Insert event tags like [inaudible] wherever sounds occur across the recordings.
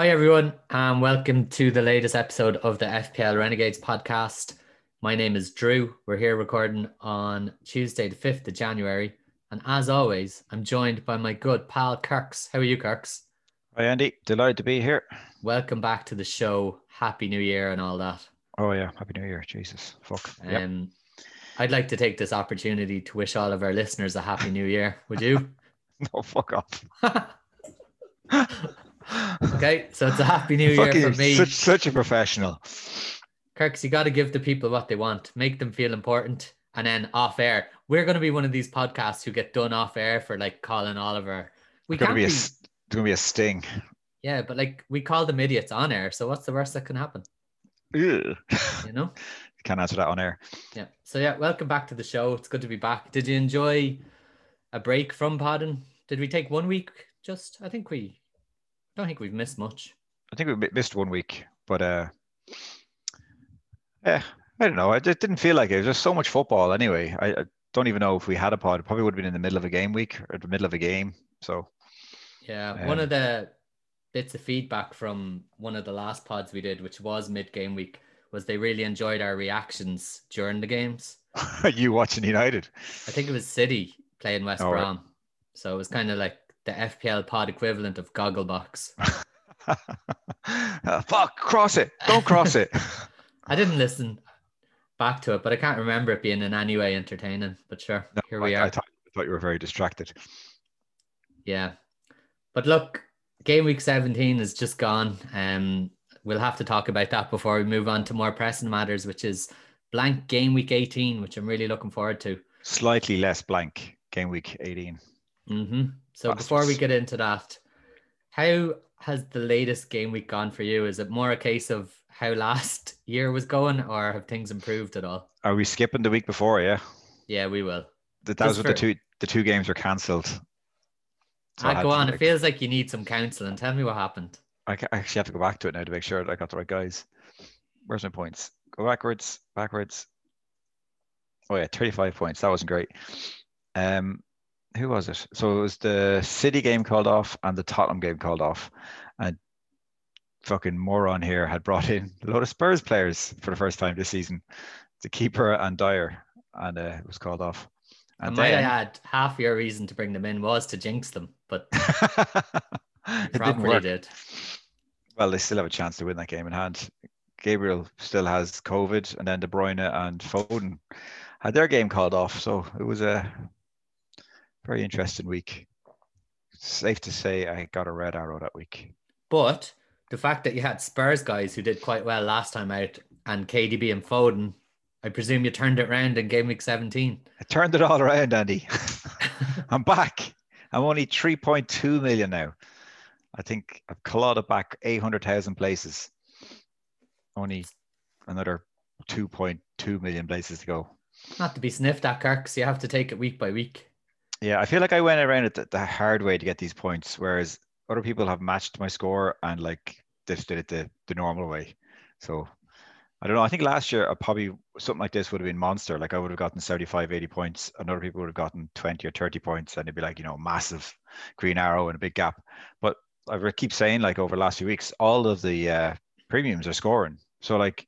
Hi, everyone, and welcome to the latest episode of the FPL Renegades podcast. My name is Drew. We're here recording on Tuesday, the 5th of January. And as always, I'm joined by my good pal Kirks. How are you, Kirks? Hi, Andy. Delighted to be here. Welcome back to the show. Happy New Year and all that. Oh, yeah. Happy New Year. Jesus. Fuck. Yep. Um, I'd like to take this opportunity to wish all of our listeners a Happy New Year. Would you? [laughs] no, fuck off. [laughs] okay, so it's a Happy New Year for me. Such, such a professional. Kirks, you got to give the people what they want, make them feel important, and then off air. We're going to be one of these podcasts who get done off air for like calling Oliver. We It's can't be be, a, it's gonna be a sting. yeah, but like we call them idiots on air. So what's the worst that can happen? Ugh. You know? [laughs] Can't answer that on air. Yeah. So yeah, welcome back to the show. It's good to be back. Did you enjoy a break from Podden? Did we take one week? Just I think we don't think we've missed much. I think we mi- missed one week, but uh, yeah, I don't know. I just didn't feel like it. It was just so much football anyway. I, I don't even know if we had a pod. It probably would have been in the middle of a game week or the middle of a game. So Yeah, one Um, of the bits of feedback from one of the last pods we did, which was mid game week, was they really enjoyed our reactions during the games. [laughs] you watching United? I think it was City playing West Oh, right. Brom, so it was kind of like the FPL pod equivalent of Gogglebox. [laughs] Uh, fuck, cross it. Don't cross it. [laughs] [laughs] I didn't listen back to it, but I can't remember it being in any way entertaining. But sure, No, here we I, are. I thought, I thought you were very distracted. Yeah. But look, game week 17 is just gone. Um, we'll have to talk about that before we move on to more pressing matters, which is blank game week 18, which I'm really looking forward to. Slightly less blank game week 18. hmm So before we get into that, how has the latest game week gone for you? Is it more a case of how last [laughs] year was going, or have things improved at all? Are we skipping the week before? Yeah, Yeah, we will. that, that was what the two the two games were cancelled. So I ah, go on. It feels like you need some counseling. Tell me what happened. I actually have to go back to it now to make sure that I got the right guys. Where's my points? Go backwards, backwards. Oh yeah, 35 points. That wasn't great. Um, who was it? So it was the City game called off and the Tottenham game called off, and fucking moron here had brought in a lot of Spurs players for the first time this season, the keeper and Dier, and uh, it was called off. I And might then, add half your reason to bring them in was to jinx them, but [laughs] it didn't work. did. Well, they still have a chance to win that game in hand. Gabriel still has COVID, and then De Bruyne and Foden had their game called off. So it was a very interesting week. Safe to say, I got a red arrow that week. But the fact that you had Spurs guys who did quite well last time out and KDB and Foden, I presume you turned it around in game week 17. I turned it all around, Andy. [laughs] [laughs] I'm back. I'm only 3.2 million now. I think I've clawed it back 800,000 places. Only another 2.2 million places to go. Not to be sniffed at, Kirks. You have to take it week by week. Yeah, I feel like I went around it the, the hard way to get these points, whereas other people have matched my score and like they just did it the, the normal way. So I don't know. I think last year I probably something like this would have been monster. Like I would have gotten 75, 80 points, and other people would have gotten 20 or 30 points, and it'd be like, you know, massive green arrow and a big gap. But I keep saying, like over the last few weeks, all of the uh, premiums are scoring. So like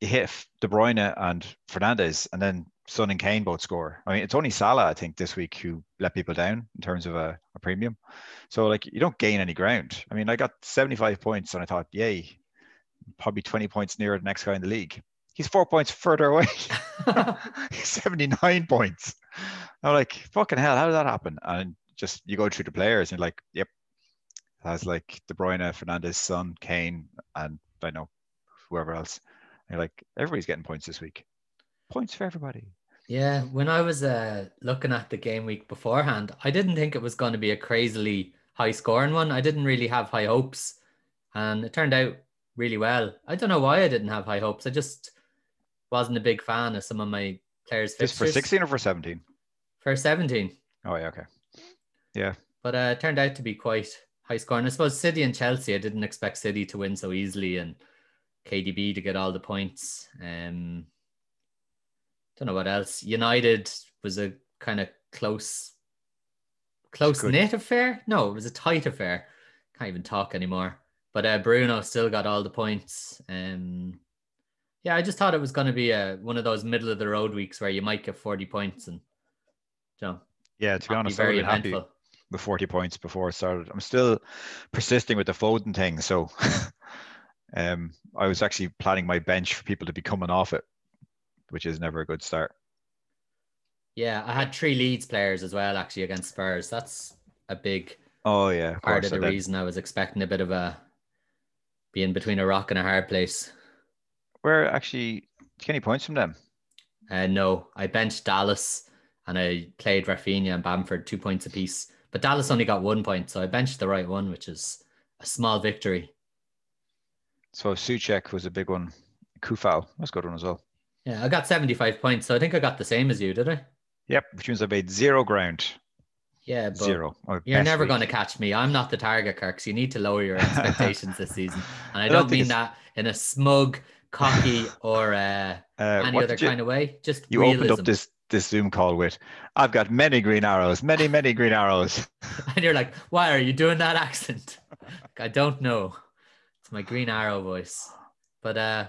you hit De Bruyne and Fernandes, and then Son and Kane both score. I mean, it's only Salah, I think, this week who let people down in terms of a, a premium. So like you don't gain any ground. I mean, I got 75 points and I thought, yay, probably 20 points nearer the next guy in the league. He's four points further away. [laughs] [laughs] He's 79 points. I'm like, fucking hell, how did that happen? And just you go through the players and you're like, yep. Has like De Bruyne, Fernandes, Son, Kane, and I know whoever else. And you're like, everybody's getting points this week. Points for everybody. Yeah, when I was uh, looking at the game week beforehand, I didn't think it was going to be a crazily high scoring one. I didn't really have high hopes, and it turned out really well. I don't know why I didn't have high hopes. I just wasn't a big fan of some of my players' This for 16 or for 17? for 17, Oh, yeah, okay. Yeah. But uh, it turned out to be quite high scoring. I suppose City and Chelsea. I didn't expect City to win so easily, and KDB to get all the points. Um, don't know what else. United was a kind of close, close good. knit affair. No, it was a tight affair. Can't even talk anymore. but uh, Bruno still got all the points. Um, yeah, I just thought it was going to be a one of those middle of the road weeks where you might get 40 points and, you know, Yeah, to be honest, very I happy with 40 points before it started. I'm still persisting with the Foden thing. So [laughs] um, I was actually planning my bench for people to be coming off it, which is never a good start. Yeah, I had three Leeds players as well actually against Spurs. That's a big Oh, yeah. Of part of the then- reason I was expecting a bit of a being between a rock and a hard place. Where actually, did you get any points from them? Uh, no, I benched Dallas and I played Rafinha and Bamford two points apiece. But Dallas only got one point, so I benched the right one, which is a small victory. So Souček was a big one. Coufal, that's a good one as well. Yeah, I got 75 points, so I think I got the same as you, did I? Yep, which means I made zero ground. Yeah, but Zero. You're never going to catch me. I'm not the target, Kirk. So you need to lower your [laughs] expectations this season. And I, I don't don't, mean it's- that in a smug, cocky, [laughs] or uh, Uh, any other you- kind of way. Just You realism. opened up this this Zoom call with, I've got many green arrows, many, many green arrows. [laughs] and you're like, why are you doing that accent? I don't know. It's my green arrow voice. But uh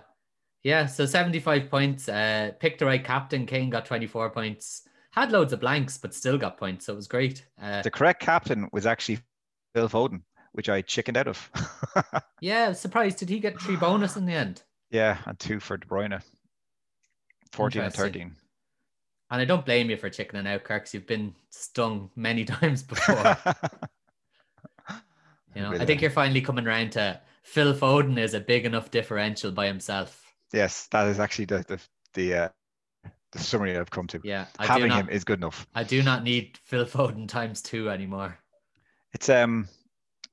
yeah, so 75 points. Uh picked the right captain. Kane got 24 points. Had loads of blanks, but still got points. So it was great. Uh The correct captain was actually Phil Foden, which I chickened out of. [laughs] yeah, surprised. Did he get three [sighs] bonus in the end? yeah, and two for De Bruyne. 14 and 13. And I don't blame you for chickening out, Kirk, 'cause you've been stung many [laughs] times before. [laughs] You know, I think you're finally coming around to Phil Foden is a big enough differential by himself. Yes, that is actually the the the, uh, the summary I've come to. Yeah, I Having not, him is good enough. I do not need Phil Foden times two anymore. It's um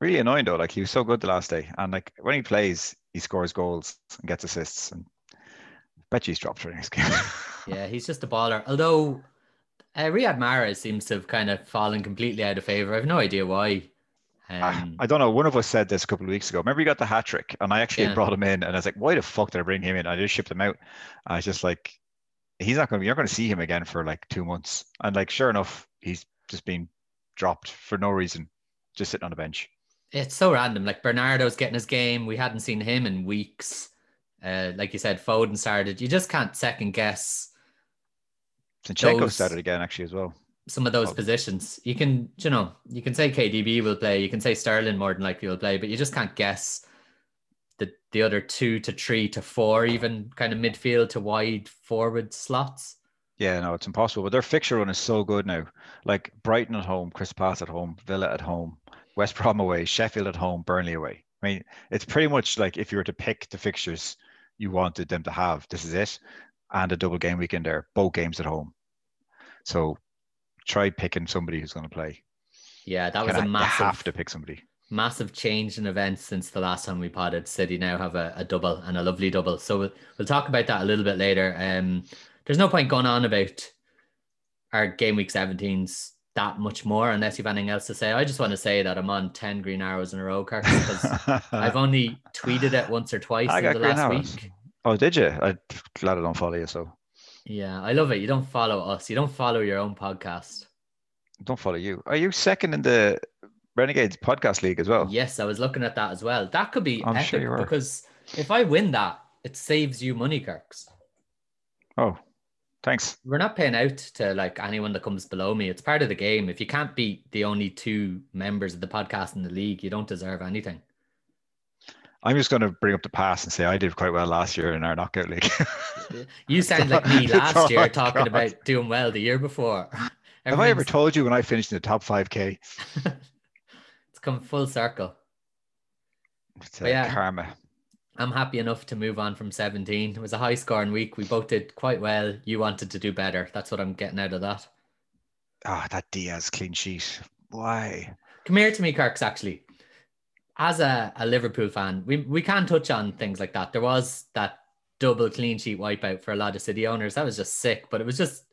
really annoying though. Like he was so good the last day, and like when he plays, he scores goals and gets assists. And bet you he's dropped for next game. [laughs] Yeah, he's just a baller. Although uh, Riyad Mahrez seems to have kind of fallen completely out of favor. I have no idea why. I- Um, I don't know. One of us said this a couple of weeks ago. Remember, he got the hat trick, and I actually Yeah. brought him in, and I was like, "Why the fuck did I bring him in?" I just shipped him out. I was just like, "He's not going. to You're going to see him again for like two months." And like, sure enough, he's just been dropped for no reason, just sitting on the bench. it's so random. Like Bernardo's getting his game. We hadn't seen him in weeks. Uh, like you said, Foden started. You just can't second guess Zinchenko Those- started again actually as well. Some of those Oh. positions. You can, you know, you can say KDB will play. You can say Sterling more than likely will play, but you just can't guess the the other two to three to four, even kind of midfield to wide forward slots. Yeah, no, it's impossible. But their fixture run is so good now. Like Brighton at home, Chris Pass at home, Villa at home, West Brom away, Sheffield at home, Burnley away. I mean, it's pretty much like if you were to pick the fixtures you wanted them to have, this is it. And a double game weekend there, both games at home. So try picking somebody who's going to play. Yeah, that was a kinda- You have to pick somebody. massive change in events since the last time we potted. City now have a, a double and a lovely double. So we'll, we'll talk about that a little bit later. Um, there's no point going on about our game week 17s that much more unless you've anything else to say. I just want to say that I'm on 10 green arrows in a row, Kirk, because [laughs] I've only tweeted it once or twice I in the last arrows. week. oh, did you? I'm glad I don't follow you. So Yeah, I love it. You don't follow us. You don't follow your own podcast. don't follow you. Are you second in the Renegades podcast league as well? Yes, I was looking at that as well. That could be. I'm epic sure because if I win that, it saves you money, Kirks. Oh, thanks. We're not paying out to like anyone that comes below me. It's part of the game. If you can't beat the only two members of the podcast in the league, you don't deserve anything. I'm just going to bring up the past and say I did quite well last year in our knockout league. [laughs] You sound like me [laughs] last all year talking got. about doing well the year before. [laughs] Have I ever told you when I finished in the top 5K? it's come full circle. It's uh, yeah. karma. I'm happy enough to move on from 17. It was a high scoring week. We both did quite well. You wanted to do better. That's what I'm getting out of that. Ah, that Diaz clean sheet. Why? Come here to me, Kirks, actually. As a, a Liverpool fan, we, we can touch on things like that. There was that double clean sheet wipeout for a lot of City owners. That was just sick, but it was just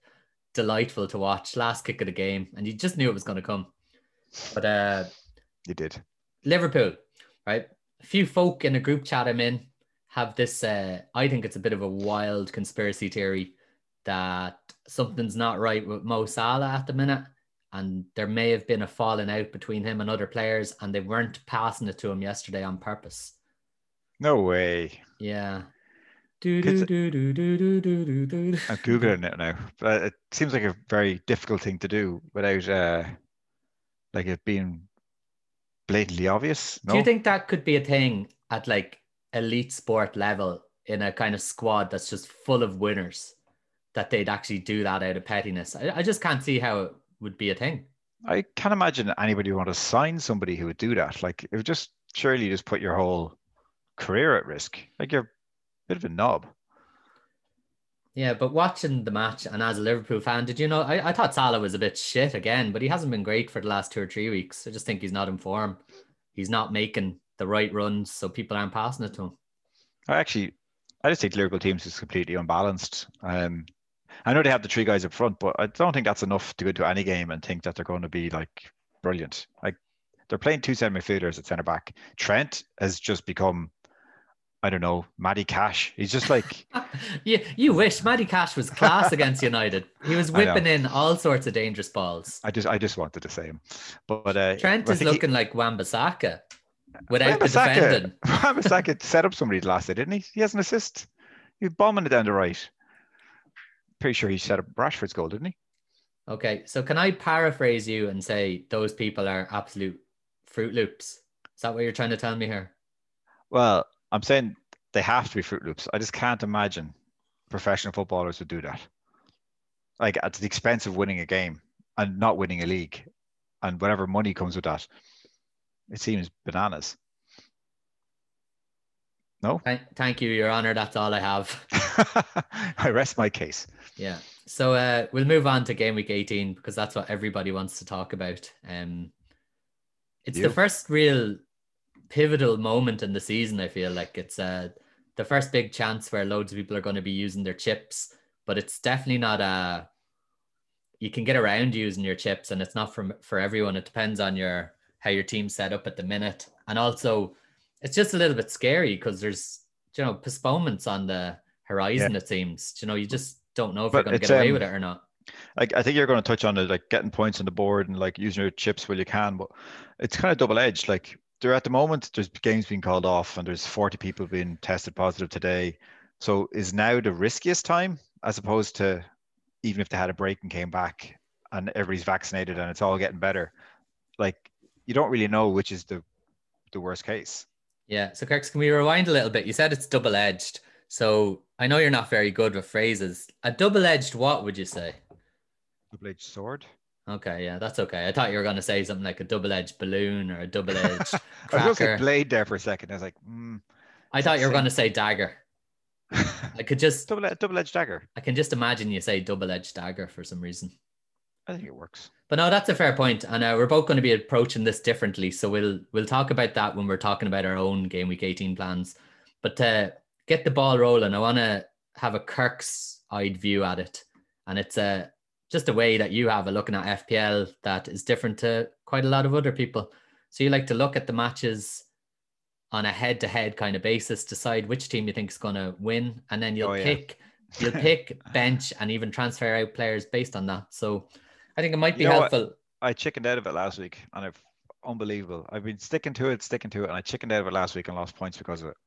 delightful to watch. Last kick of the game, and you just knew it was going to come. But uh, You did. Liverpool, right? A few folk in a group chat I'm in have this. Uh, I think it's a bit of a wild conspiracy theory that something's not right with Mo Salah at the minute, and there may have been a falling out between him and other players, and they weren't passing it to him yesterday on purpose. No way. Yeah. I'm googling it now, but it seems like a very difficult thing to do without uh, like it being blatantly obvious. No? Do you think that could be a thing at like elite sport level in a kind of squad that's just full of winners that they'd actually do that out of pettiness? I, I just can't see how it would be a thing. I can't imagine anybody would want to sign somebody who would do that. Like it would just surely just put your whole career at risk. Like you're a bit of a knob. Yeah, but watching the match and as a Liverpool fan, did you know I, I thought Salah was a bit shit again, but he hasn't been great for the last two or three weeks. I just think he's not in form. He's not making the right runs, so people aren't passing it to him. I actually I just think Liverpool teams is completely unbalanced. Um I know they have the three guys up front, but I don't think that's enough to go to any game and think that they're going to be like brilliant. Like they're playing two centre midfielders at centre back. Trent has just become, I don't know, Matty Cash. He's just like [laughs] you. You wish Matty Cash was class against United. He was [laughs] whipping in all sorts of dangerous balls. I just, I just wanted to say him, but uh, Trent is looking he, like Wan-Bissaka without the defending. [laughs] Wan-Bissaka set up somebody last day, didn't he? He has an assist. He's bombing it down the right pretty sure he set up Rashford's goal, didn't he? Okay, so can I paraphrase you and say those people are absolute Fruit Loops? Is that what you're trying to tell me here? Well, I'm saying they have to be Fruit Loops. I just can't imagine professional footballers would do that. Like at the expense of winning a game and not winning a league and whatever money comes with that. It seems bananas. No? Thank you, Your Honor. That's all I have. [laughs] I rest my case. Yeah. So uh, we'll move on to game week 18 because that's what everybody wants to talk about. Um, it's you. the first real pivotal moment in the season. I feel like it's uh, the first big chance where loads of people are going to be using their chips, but it's definitely not a. You can get around using your chips, and it's not for for everyone. It depends on your how your team's set up at the minute, and also it's just a little bit scary because there's you know postponements on the horizon. Yeah. It seems you know you just don't know if but you're going to get away um, with it or not. Like I think you're going to touch on it, like getting points on the board and like using your chips where you can, but it's kind of double edged. Like there at the moment, there's games being called off, and there's 40 people being tested positive today. So is now the riskiest time, as opposed to even if they had a break and came back and everybody's vaccinated and it's all getting better. Like you don't really know which is the the worst case. Yeah. So Kirks, can we rewind a little bit? You said it's double edged. So I know you're not very good with phrases. A double-edged what would you say? Double-edged sword. Okay, yeah, that's okay. I thought you were going to say something like a double-edged balloon or a double-edged cracker. [laughs] I was going to say blade there for a second. I was like, mm, I thought you were going to say dagger. [laughs] I could just double double-edged dagger. I can just imagine you say double-edged dagger for some reason. I think it works. But no, that's a fair point, and uh, we're both going to be approaching this differently. So we'll we'll talk about that when we're talking about our own game week 18 plans. But uh, get the ball rolling. I want to have a Kirk's eyed view at it, and it's a just a way that you have of looking at FPL that is different to quite a lot of other people. So you like to look at the matches on a head-to-head kind of basis, decide which team you think is going to win, and then you'll oh, yeah. pick you'll pick [laughs] bench and even transfer out players based on that. So I think it might be you know helpful. What? I chickened out of it last week, and I've unbelievable. I've been sticking to it, sticking to it, and I chickened out of it last week and lost points because of it.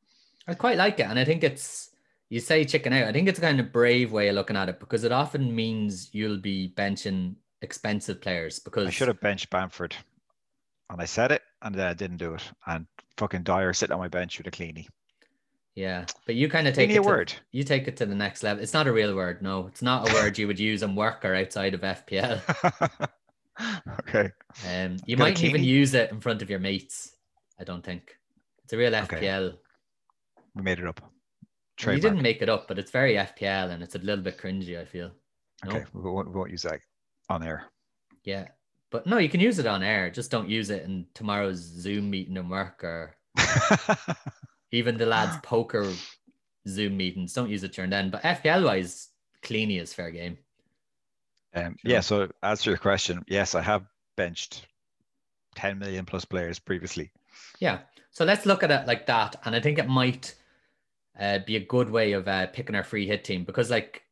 I quite like it, and I think it's you say chicken out. I think it's a kind of brave way of looking at it because it often means you'll be benching expensive players. Because I should have benched Bamford, and I said it, and then I didn't do it, and fucking Dier sitting on my bench with a cleanie. Yeah, but you kind of take it a to, word. You take it to the next level. It's not a real word. No, it's not a word you would use in work or outside of FPL. [laughs] okay. Um, you Got might even use it in front of your mates. I don't think it's a real FPL okay. We made it up. Trademark. You didn't make it up, but it's very FPL and it's a little bit cringy. I feel. Okay, we, won't, we won't use that on air. Yeah, but no, you can use it on air. Just don't use it in tomorrow's Zoom meeting in work or [laughs] even the lads' poker Zoom meetings. Don't use it during then. But FPL wise, Cleany is fair game. Um, yeah. So answer your question, yes, I have benched 10 million plus players previously. Yeah. So let's look at it like that, and I think it might uh, be a good way of uh, picking our free hit team because like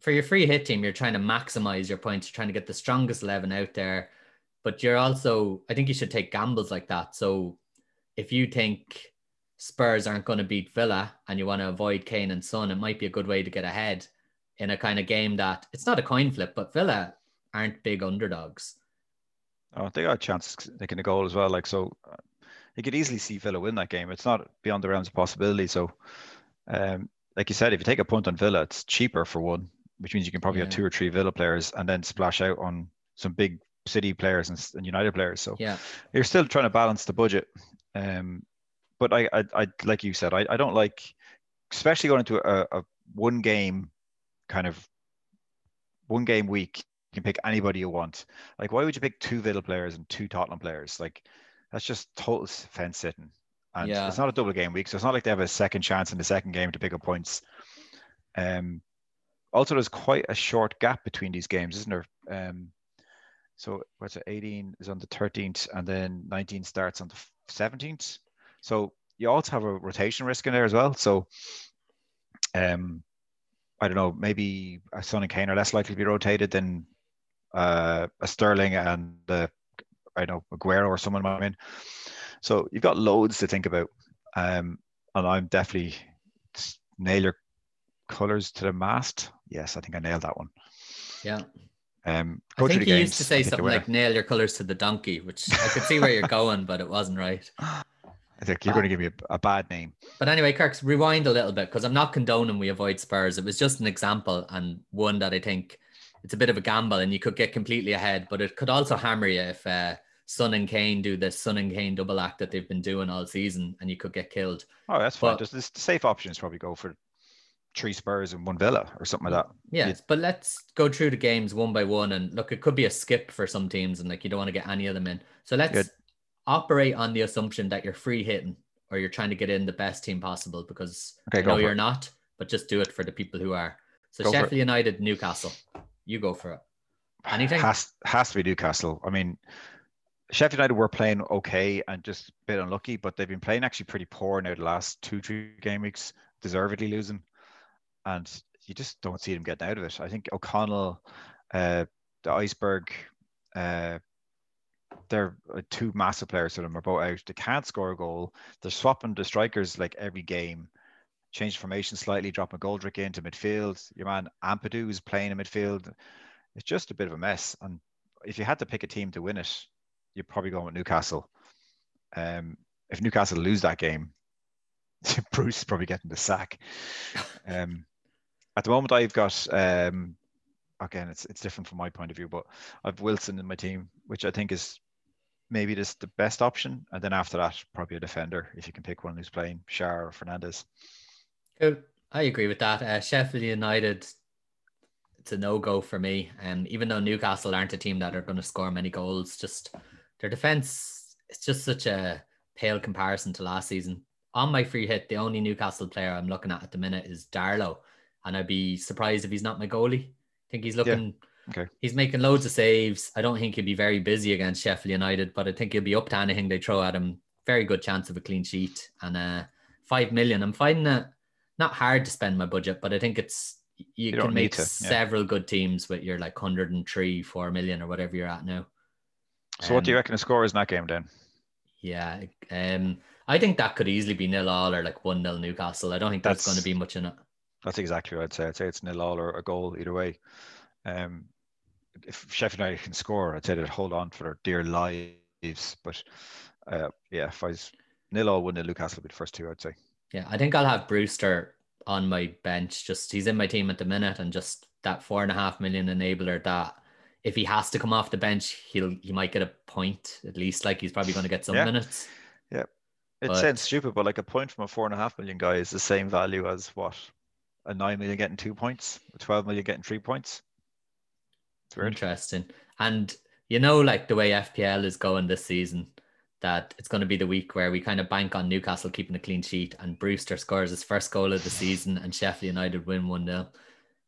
for your free hit team, you're trying to maximize your points. You're trying to get the strongest 11 out there. But you're also, I think you should take gambles like that. So if you think Spurs aren't going to beat Villa and you want to avoid Kane and Son, it might be a good way to get ahead in a kind of game that it's not a coin flip, but Villa aren't big underdogs. Oh, they got a chance taking a goal as well. Like so, uh, you could easily see Villa win that game. It's not beyond the realms of possibility. So, um, like you said, if you take a punt on Villa, it's cheaper for one, which means you can probably yeah. have two or three Villa players and then splash out on some big City players and, and United players. So, yeah, you're still trying to balance the budget. Um, but I, I, I like you said, I, I don't like, especially going into a, a one game kind of one game week. You can pick anybody you want. Like, why would you pick two Villa players and two Tottenham players? Like, that's just total fence sitting. And yeah. it's not a double game week, so it's not like they have a second chance in the second game to pick up points. Um, also, there's quite a short gap between these games, isn't there? Um, so what's it? 18 is on the 13th, and then 19 starts on the 17th. So you also have a rotation risk in there as well. So, um, I don't know, maybe a Son and Kane are less likely to be rotated than uh, a Sterling and uh, I know Aguero or someone might win. So you've got loads to think about, um, and I'm definitely nail your colors to the mast. Yes, I think I nailed that one. Yeah. Um, I think you games, used to say something like "nail your colors to the donkey," which I could see where you're [laughs] going, but it wasn't right. [laughs] I think you're going to give me a, a bad name. But anyway, Kirks, rewind a little bit because I'm not condoning we avoid Spurs. It was just an example and one that I think it's a bit of a gamble and you could get completely ahead, but it could also hammer you if uh, Son and Kane do this Son and Kane double act that they've been doing all season and you could get killed. Oh, that's fine. But, just this, the safe option is probably go for three Spurs and one Villa or something like that. Yes, but let's go through the games one by one and look. It could be a skip for some teams, and like you don't want to get any of them in. So let's operate on the assumption that you're free hitting or you're trying to get in the best team possible because okay, I know you're it. not, but just do it for the people who are. So go Sheffield United, Newcastle, you go for it. Anything has has to be Newcastle. I mean, Sheffield United were playing okay and just a bit unlucky, but they've been playing actually pretty poor now the last two three game weeks, deservedly losing, and you just don't see them getting out of it. I think O'Connell, uh, the iceberg, uh, they're uh, two massive players for them are both out. They can't score a goal. They're swapping the strikers like every game. Change formation slightly, dropping McGoldrick into midfield. Your man Ampadu is playing in midfield. It's just a bit of a mess. And if you had to pick a team to win it, you're probably going with Newcastle. Um, if Newcastle lose that game, [laughs] Bruce is probably getting the sack. [laughs] Um, at the moment, I've got um, again, it's it's different from my point of view, but I've Wilson in my team, which I think is maybe just the best option, and then after that, probably a defender if you can pick one who's playing Schär or Fernández. Cool. I agree with that. Uh, Sheffield United, it's a no go for me. And um, even though Newcastle aren't a team that are going to score many goals, just their defense, it's just such a pale comparison to last season. On my free hit, the only Newcastle player I'm looking at at the minute is Darlow, and I'd be surprised if he's not my goalie. I think he's looking. Yeah Okay. He's making loads of saves. I don't think he'll be very busy against Sheffield United, but I think he'll be up to anything they throw at him. Very good chance of a clean sheet. And uh, five million. I'm finding it not hard to spend my budget, but I think it's you, you can make to, yeah. several good teams with your like 103, 4 million or whatever you're at now. So um, what do you um, reckon the score is in that game then? Yeah. Um I think that could easily be nil all or like one nil Newcastle. I don't think that's, that's going to be much in it. That's exactly what I'd say. I'd say it's nil all or a goal either way. Um, if Sheffield United can score, I'd say they'd hold on for their dear lives. But uh, yeah, if I was nil all, one nil Newcastle would be the first two, I'd say. Yeah, I think I'll have Brewster on my bench. Just he's in my team at the minute, and just that four and a half million enabler that if he has to come off the bench, he'll he might get a point at least. Like he's probably going to get some yeah. minutes. Yeah, it but, sounds stupid, but like a point from a four and a half million guy is the same value as what a nine million getting two points, a twelve million getting three points. It's weird. Interesting. And you know, like the way FPL is going this season, that it's going to be the week where we kind of bank on Newcastle keeping a clean sheet and Brewster scores his first goal of the season and Sheffield United win 1 0. Yeah.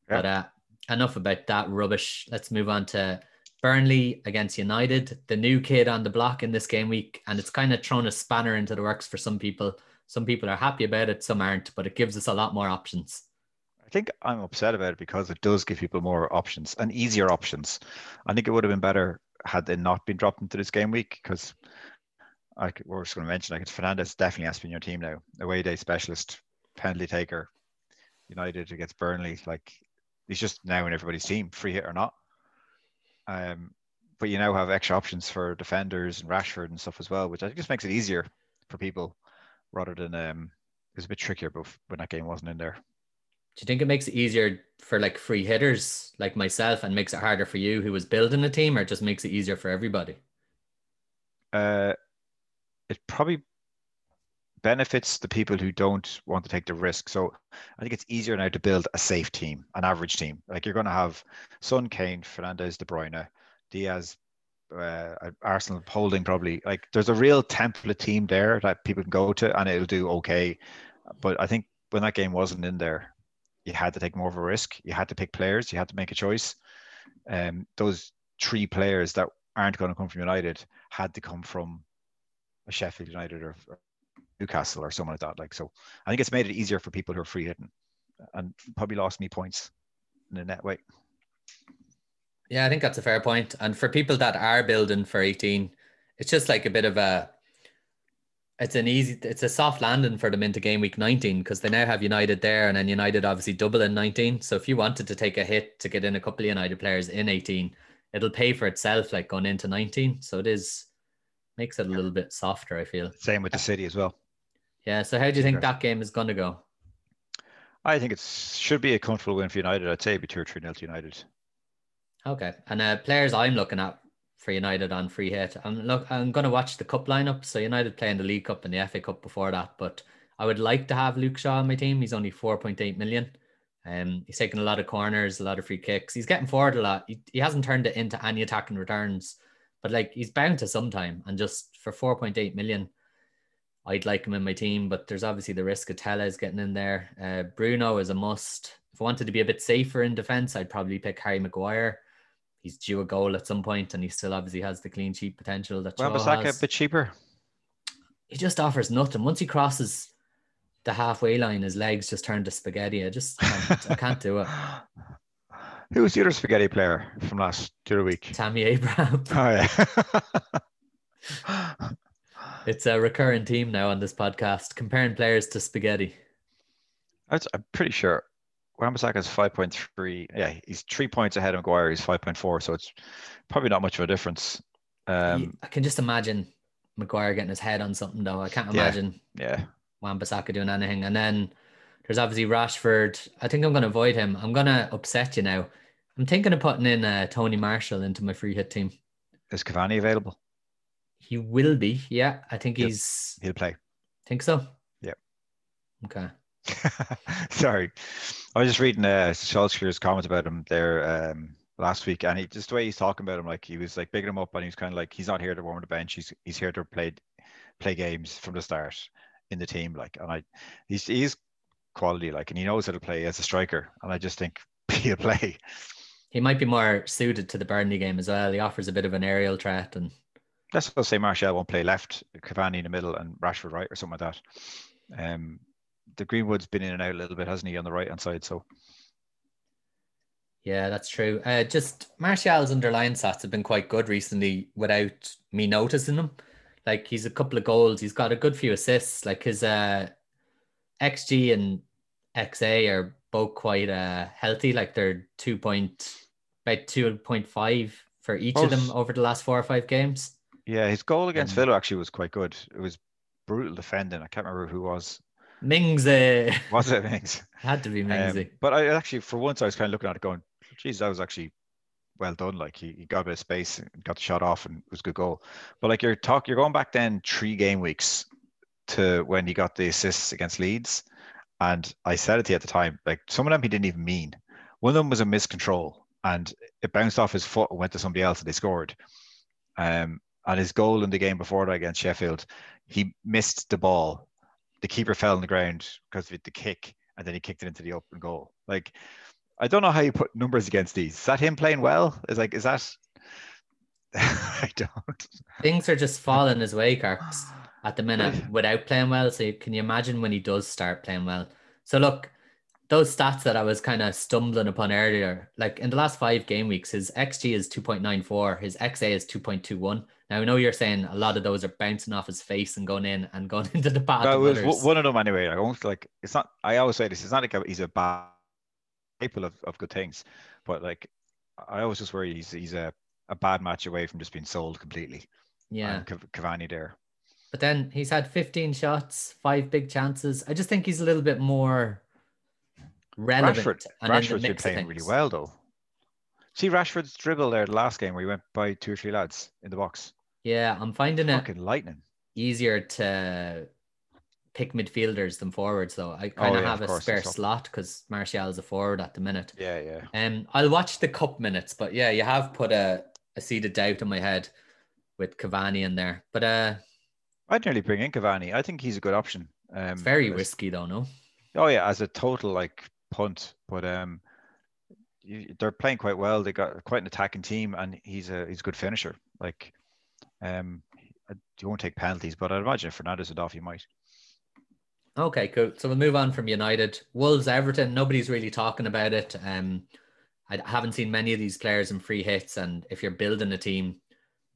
But uh, enough about that rubbish. Let's move on to Burnley against United, the new kid on the block in this game week. And it's kind of thrown a spanner into the works for some people. Some people are happy about it, some aren't, but it gives us a lot more options. Think I'm upset about it because it does give people more options and easier options. I think it would have been better had they not been dropped into this game week because I we're just going to mention like it's Fernandes definitely has to be in your team now. Away day specialist, penalty taker, United against Burnley. Like he's just now in everybody's team, free hit or not. Um, but you now have extra options for defenders and Rashford and stuff as well, which I think just makes it easier for people rather than um, it was a bit trickier but when that game wasn't in there. Do you think it makes it easier for like free hitters like myself and makes it harder for you who was building a team or just makes it easier for everybody? Uh, it probably benefits the people who don't want to take the risk. So I think it's easier now to build a safe team, an average team. Like you're going to have Son, Kane, Fernandes, De Bruyne, Diaz, uh, Arsenal holding probably. Like there's a real template team there that people can go to and it'll do okay. But I think when that game wasn't in there, you had to take more of a risk. You had to pick players. You had to make a choice. Um, those three players that aren't going to come from United had to come from a Sheffield United or, or Newcastle or someone like that. Like so, I think it's made it easier for people who are free hitting, and probably lost me points in the net way. Yeah, I think that's a fair point. And for people that are building for 18, it's just like a bit of a it's an easy it's a soft landing for them into game week 19 because they now have United there and then United obviously double in 19. So if you wanted to take a hit to get in a couple of United players in 18, it'll pay for itself like going into 19. So it is makes it a little bit softer, I feel. Same with the city as well. Yeah. So how do you think that game is gonna go? I think it should be a comfortable win for United. I'd say it'd be two or three nil to United. Okay. And uh, players I'm looking at for United on free hit. I'm look I'm gonna watch the cup lineup. So United playing the League Cup and the FA Cup before that, but I would like to have Luke Shaw on my team. He's only 4.8 million. Um, he's taking a lot of corners, a lot of free kicks. He's getting forward a lot. He, he hasn't turned it into any attacking returns, but like he's bound to sometime. And just for 4.8 million, I'd like him in my team. But there's obviously the risk of Telles getting in there. Uh, Bruno is a must. If I wanted to be a bit safer in defense, I'd probably pick Harry Maguire he's due a goal at some point, and he still obviously has the clean sheet potential that. Well, Bissaka a bit cheaper. He just offers nothing. Once he crosses the halfway line, his legs just turn to spaghetti. I just can't, I can't do it. [laughs] Who was the other spaghetti player from last two week? Tammy Abraham. [laughs] Oh yeah. [laughs] it's a recurring theme now on this podcast, comparing players to spaghetti. I'm pretty sure Wan-Bissaka is 5.3. Yeah, he's three points ahead of Maguire. He's 5.4. So it's probably not much of a difference. Um, I can just imagine Maguire getting his head on something, though. I can't imagine yeah, Wan-Bissaka doing anything. And then there's obviously Rashford. I think I'm going to avoid him. I'm going to upset you now. I'm thinking of putting in uh, Tony Martial into my free hit team. Is Cavani available? He will be. Yeah, I think he'll, he's. He'll play. Think so? Yeah. Okay. [laughs] Sorry, I was just reading uh, Solskjaer's comment about him there um, last week, and he just the way he's talking about him, like he was like bigging him up, and he was kind of like he's not here to warm the bench. He's he's here to play play games from the start in the team. Like, and I he's he's quality, like, and he knows how to play as a striker, and I just think [laughs] he'll play. He might be more suited to the Burnley game as well. He offers a bit of an aerial threat, and let's also say Martial won't play left, Cavani in the middle, and Rashford right, or something like that. Um, the Greenwood's been in and out a little bit, hasn't he, on the right hand side? So yeah, that's true. Uh, just Martial's underlying stats have been quite good recently without me noticing them. Like he's a couple of goals, he's got a good few assists. Like his uh, XG and XA are both quite uh, healthy. Like they're two point about two point five for each of them over the last four or five games. Yeah, his goal against um, Villa actually was quite good. It was brutal defending. I can't remember who was Mingsy. [laughs] Was it Mings? Had to be Mingsy. Um, but I actually, for once, I was kind of looking at it going, geez, that was actually well done. Like he, he got a bit of space and got the shot off and it was a good goal. But like you're talk, you're going back then three game weeks to when he got the assists against Leeds. And I said it to you at the time, like some of them he didn't even mean. One of them was a miscontrol and it bounced off his foot and went to somebody else and they scored. Um, and his goal in the game before that against Sheffield, he missed the ball the keeper fell on the ground because of the kick, and then he kicked it into the open goal. Like, I don't know how you put numbers against these. Is that him playing well? Is like, is that? [laughs] I don't. Things are just falling his way, Carps, [sighs] at the minute [sighs] without playing well. So can you imagine when he does start playing well? So look, those stats that I was kind of stumbling upon earlier, like in the last five game weeks, his XG is 2.94, his XA is 2.21. Now I know you're saying a lot of those are bouncing off his face and going in and going [laughs] into the path. Well, it was others. one of them anyway. I almost like it's not. I always say this. It's not like a, he's a bad capable of, of good things, but like I always just worry he's he's a, a bad match away from just being sold completely. yeah. Cavani there. But then he's had 15 shots, five big chances. I just think he's a little bit more relevant. Rashford, Rashford's been playing really well though. See Rashford's dribble there the last game where he went by two or three lads in the box. Yeah, I'm finding it Fucking lightning. easier to pick midfielders than forwards, though. I kind of Oh, yeah, have of a spare slot because Martial is a forward at the minute. Yeah, yeah. Um, I'll watch the cup minutes, but yeah, you have put a, a seed of doubt in my head with Cavani in there. But uh, I'd nearly bring in Cavani. I think he's a good option. Um, it's very risky, though, no? Oh yeah, as a total like punt, but um, you, they're playing quite well. They got quite an attacking team, and he's a he's a good finisher. Like, um, I- he won't take penalties, but I'd imagine if Fernandes would off, he might. Okay, cool. So we'll move on from United. Wolves, Everton, nobody's really talking about it. Um, I haven't seen many of these players in free hits, and if you're building a team,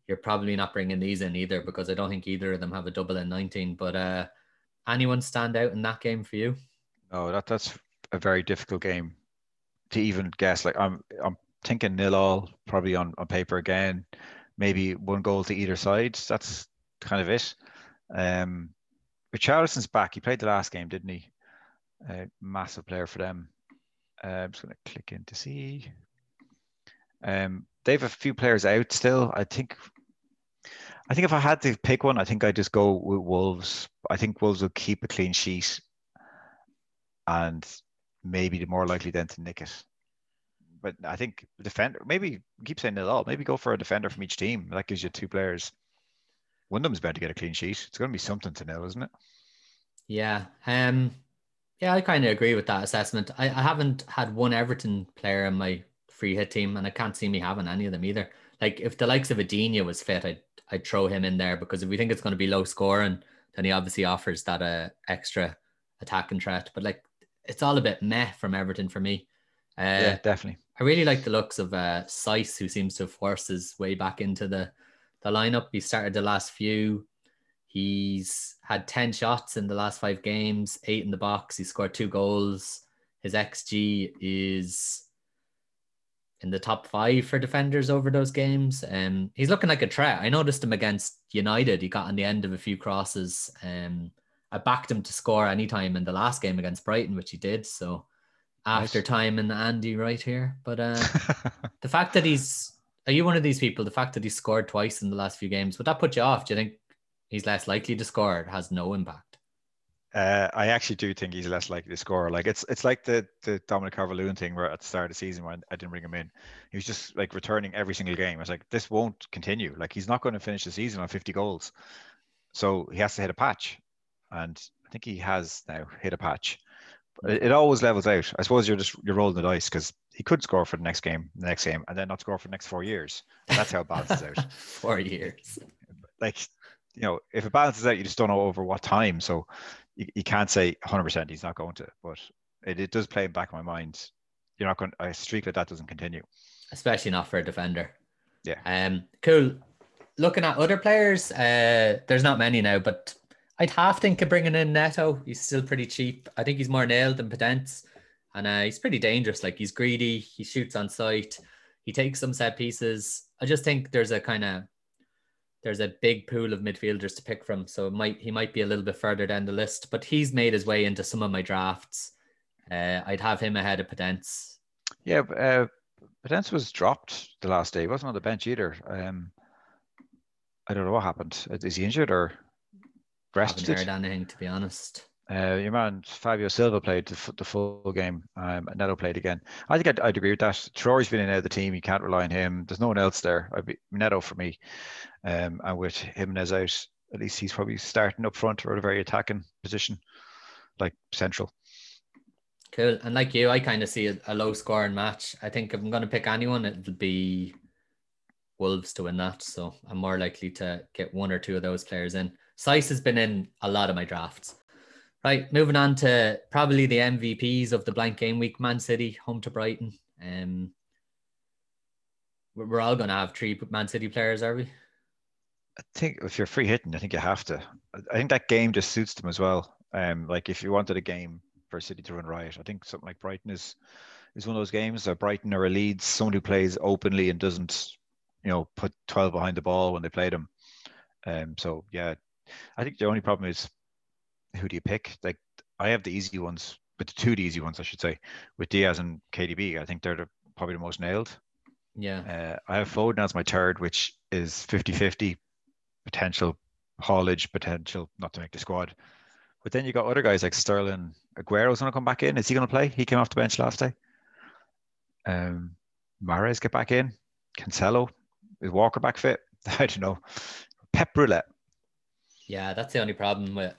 you're probably not bringing these in either because I don't think either of them have a double in 19. But uh, anyone stand out in that game for you? No, that that's a very difficult game to even guess. Like I'm I'm thinking nil all probably on, on paper again. Maybe one goal to either side. That's kind of it. Um, Richarlison's back. He played the last game, didn't he? A massive player for them. Uh, I'm just going to click in to see. Um, they have a few players out still. I think. I think if I had to pick one, I think I'd just go with Wolves. I think Wolves will keep a clean sheet and maybe the more likely then to nick it. But I think defender, maybe keep saying nil all. Maybe go for a defender from each team. That gives you two players. One of them's bound to get a clean sheet. It's going to be something to nil, isn't it? Yeah. Um, yeah, I kind of agree with that assessment. I, I haven't had one Everton player in my free hit team, and I can't see me having any of them either. Like if the likes of Adina was fit, I'd I'd throw him in there because if we think it's going to be low scoring, then he obviously offers that uh, extra attacking threat. But like it's all a bit meh from Everton for me. Uh, yeah, definitely. I really like the looks of uh, Saïss, who seems to have forced his way back into the, the lineup. He started the last few. He's had 10 shots in the last five games, eight in the box. He scored two goals. His XG is in the top five for defenders over those games. Um, he's looking like a threat. I noticed him against United. He got on the end of a few crosses. Um, I backed him to score anytime in the last game against Brighton, which he did. So after Nice. time and Andy right here. But uh, [laughs] the fact that he's are you one of these people? The fact that he scored twice in the last few games, would that put you off? Do you think he's less likely to score? It has no impact. Uh, I actually do think he's less likely to score. Like it's it's like the the Dominic Calvert-Lewin thing where at the start of the season when I didn't bring him in, he was just like returning every single game. I was like, this won't continue. Like he's not going to finish the season on 50 goals, so he has to hit a patch, and I think he has now hit a patch. It, it always levels out. I suppose you're just you're rolling the dice because he could score for the next game, the next game, and then not score for the next four years. And that's how it balances out. [laughs] Four years. Like you know, if it balances out, you just don't know over what time. So you, you can't say 100% he's not going to, but it, it does play in back of my mind. You're not going to, a streak like that doesn't continue. especially not for a defender. Yeah. Um. Cool. Looking at other players, uh, there's not many now, but I'd half think of bringing in Neto. He's still pretty cheap. I think he's more nailed than Podence, and uh, he's pretty dangerous. Like he's greedy. He shoots on sight. He takes some set pieces. I just think there's a kind of there's a big pool of midfielders to pick from, so might he might be a little bit further down the list. But he's made his way into some of my drafts. Uh, I'd have him ahead of Podence. Yeah, uh, Podence was dropped the last day. He wasn't on the bench either. Um, I don't know what happened. Is he injured or Haven't heard anything to be honest. Uh, your man Fabio Silva played the, the full game. Um, and Neto played again. I think I'd, I'd agree with that. Traore's been in out of the team. You can't rely on him. There's no one else there. I'd be Neto for me. Um, and with Jimenez out, at least he's probably starting up front or at a very attacking position, like central. Cool. And like you, I kind of see a, a low scoring match. I think if I'm going to pick anyone, it'll be Wolves to win that. So I'm more likely to get one or two of those players in. Saïss has been in a lot of my drafts. Right, moving on to probably the MVPs of the blank game week. Man City home to Brighton. Um, we're all going to have three Man City players, are we? I think if you're free hitting, I think you have to. I think that game just suits them as well. Um, like if you wanted a game for City to run riot, I think something like Brighton is is one of those games. A Brighton or a Leeds, someone who plays openly and doesn't, you know, put 12 behind the ball when they play them. Um, so yeah, I think the only problem is who do you pick? Like I have the easy ones, but the two easy ones, I should say, with Dias and KDB. I think they're the, probably the most nailed. Yeah. Uh, I have Foden as my third, which is 50 50 potential haulage, potential not to make the squad. But then you got other guys like Sterling. Aguero's going to come back in. Is he going to play? He came off the bench last day. Um, Mahrez get back in. Cancelo is Walker back fit? [laughs] I don't know. Pep roulette. Yeah, that's the only problem with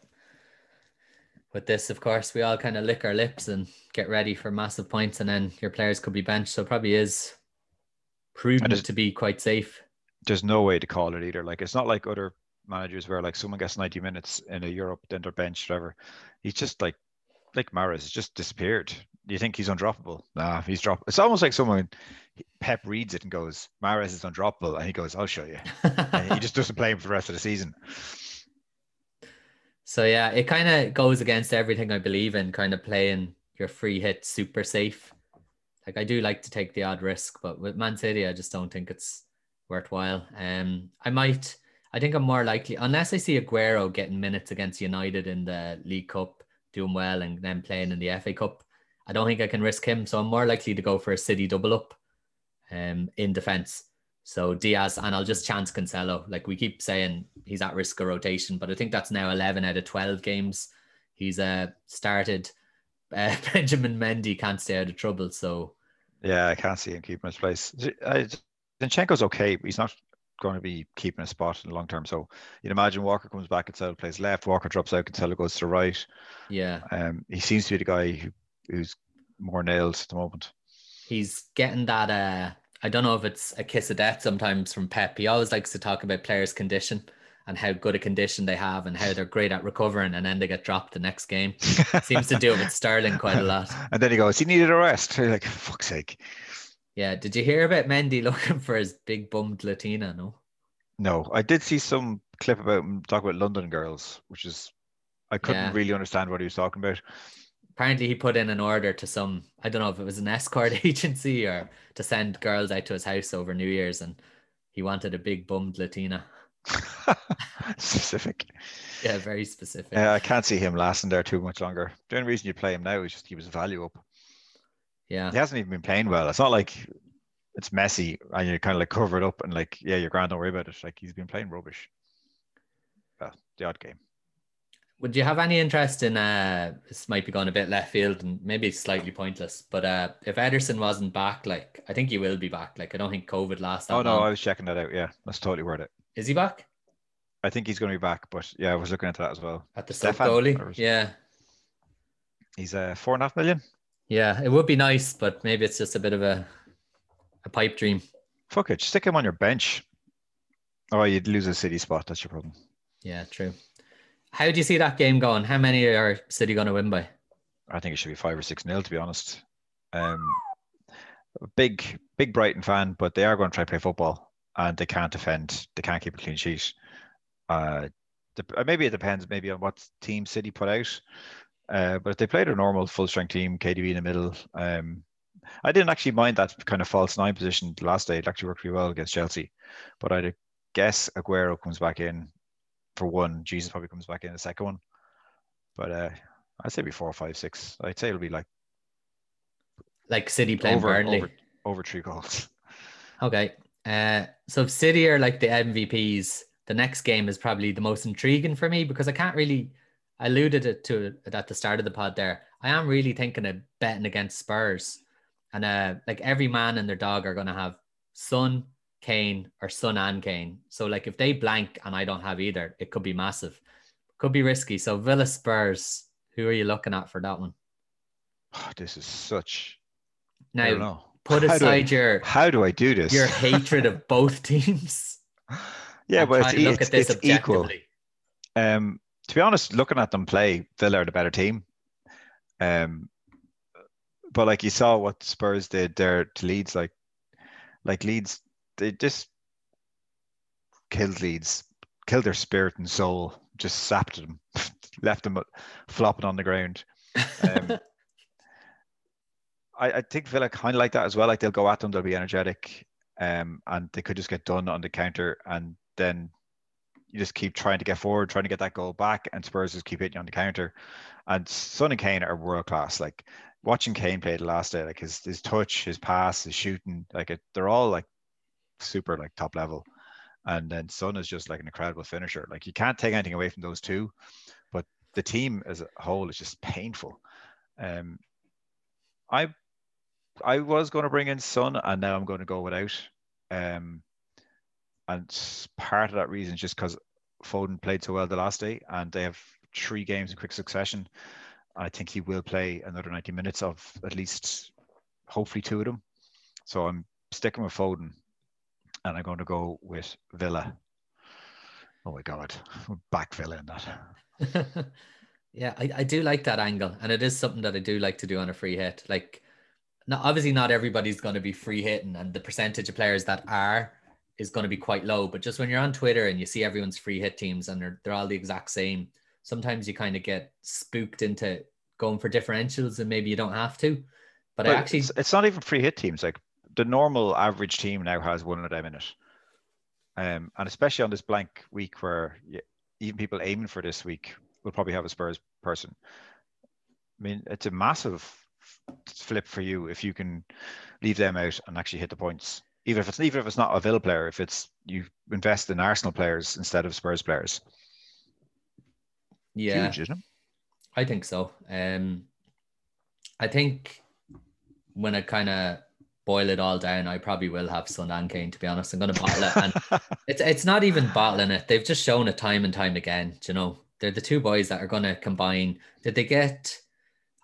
with this. Of course, we all kind of lick our lips and get ready for massive points, and then your players could be benched. So probably is prudent to be quite safe. There's no way to call it either. Like it's not like other managers where like someone gets 90 minutes in a Europe, then they're benched, whatever. He's just like like has just disappeared. Do you think he's undroppable? Nah, he's dropped. It's almost like someone Pep reads it and goes, Mahrez is undroppable, and he goes, I'll show you. [laughs] and he just doesn't play him for the rest of the season. So yeah, it kind of goes against everything I believe in, kind of playing your free hit super safe. Like I do like to take the odd risk, but with Man City, I just don't think it's worthwhile. Um, I might. I think I'm more likely, unless I see Aguero getting minutes against United in the League Cup, doing well, and then playing in the FA Cup. I don't think I can risk him, so I'm more likely to go for a City double up, um, in defence. So Dias and I'll just chance Cancelo. Like we keep saying, he's at risk of rotation, but I think that's now 11 out of 12 games he's uh started. [laughs] Uh, Benjamin Mendy can't stay out of trouble, so yeah, I can't see him keeping his place. Zinchenko's okay, but he's not going to be keeping a spot in the long term. So you'd imagine Walker comes back, Cancelo plays left, Walker drops out, Cancelo goes to right. Yeah. Um, he seems to be the guy who, who's more nailed at the moment. He's getting that. Uh, I don't know if it's a kiss of death sometimes from Pep. He always likes to talk about players' condition and how good a condition they have and how they're great at recovering, and then they get dropped the next game. [laughs] Seems to do it with Sterling quite a lot. And then he goes, he needed a rest. You're [laughs] like, fuck's sake. Yeah. Did you hear about Mendy [laughs] looking for his big bummed Latina? No. No, I did see some clip about him talk about London girls, which is I couldn't yeah. really understand what he was talking about. Apparently, he put in an order to some I don't know if it was an escort [laughs] agency or to send girls out to his house over New Year's, and he wanted a big bummed Latina. [laughs] specific. Yeah, very specific. Yeah, I can't see him lasting there too much longer. The only reason you play him now is just keep his value up. Yeah. He hasn't even been playing well. It's not like it's messy and you're kind of like covered up and like, yeah, you're grand, don't worry about it. Like he's been playing rubbish. Well, the odd game. Would you have any interest in uh this might be going a bit left field and maybe slightly pointless, but uh if Ederson wasn't back, like I think he will be back. Like I don't think COVID lasts. oh no, long. I was checking that out. Yeah, that's totally worth it. Is he back? I think he's going to be back, but yeah, I was looking into that as well. At the sub goalie, yeah. He's uh four and a half million. Yeah, it would be nice, but maybe it's just a bit of a a pipe dream. Fuck it, stick him on your bench. Oh, you'd lose a city spot. That's your problem. Yeah, true. How do you see that game going? How many are City going to win by? I think it should be five or six nil, to be honest. Um, big, big Brighton fan, but they are going to try to play football, and they can't defend. They can't keep a clean sheet. Uh, uh, maybe it depends, maybe on what team City put out. Uh, but if they played a normal full strength team, KDB in the middle, um, I didn't actually mind that kind of false nine position last day. It actually worked really well against Chelsea. But I'd guess Aguero comes back in for one. Jesus probably comes back in the second one. But uh, I'd say be four, five, six. I'd say it'll be like like City playing over, Burnley over, over three goals. [laughs] Okay. Uh, so if City are like the MVPs, the next game is probably the most intriguing for me because I can't really. I alluded it to it at the start of the pod there. I am really thinking of betting against Spurs, and uh, like every man and their dog are going to have Son, Kane, or Son and Kane. So like if they blank and I don't have either, it could be massive, could be risky. So Villa Spurs, who are you looking at for that one? Oh, this is such. Now put aside I, your how do I do this? Your hatred of both [laughs] teams. Yeah, but it's, it's, it's equal. Um, to be honest, looking at them play, Villa are the better team. Um, but like you saw what Spurs did there to Leeds, like like Leeds, they just killed Leeds, killed their spirit and soul, just sapped them, [laughs] left them flopping on the ground. Um, [laughs] I, I think Villa kind of like that as well. Like they'll go at them, they'll be energetic, um, and they could just get done on the counter, and then you just keep trying to get forward, trying to get that goal back, and Spurs just keep hitting on the counter. And Son and Kane are world class. Like watching Kane play the last day, like his his touch, his pass, his shooting, like it, they're all like super like top level. And then Son is just like an incredible finisher. Like you can't take anything away from those two, but the team as a whole is just painful. Um, I I was going to bring in Son, and now I'm going to go without. Um, and part of that reason is just because Foden played so well the last day, and they have three games in quick succession. I think he will play another 90 minutes of at least, hopefully, two of them. So I'm sticking with Foden, and I'm going to go with Villa. Oh my God, [laughs] back Villa in that. [laughs] yeah, I, I do like that angle, and it is something that I do like to do on a free hit. Like, not, obviously, not everybody's going to be free hitting, and the percentage of players that are is going to be quite low. But just when you're on Twitter and you see everyone's free hit teams and they're, they're all the exact same, sometimes you kind of get spooked into going for differentials and maybe you don't have to. But, actually, it's, it's, not even free hit teams. Like the normal average team now has one of them in it. Um, and especially on this blank week where even people aiming for this week will probably have a Spurs person. I mean, it's a massive flip for you if you can leave them out and actually hit the points even if it's even if it's not a Villa player, if it's you invest in Arsenal players instead of Spurs players. Yeah, Huge? I think so. Um, I think when I kind of boil it all down, I probably will have Son and Kane. To be honest, I'm going [laughs] to bottle it, and it's it's not even bottling it. They've just shown it time and time again. You know, they're the two boys that are going to combine. Did they get?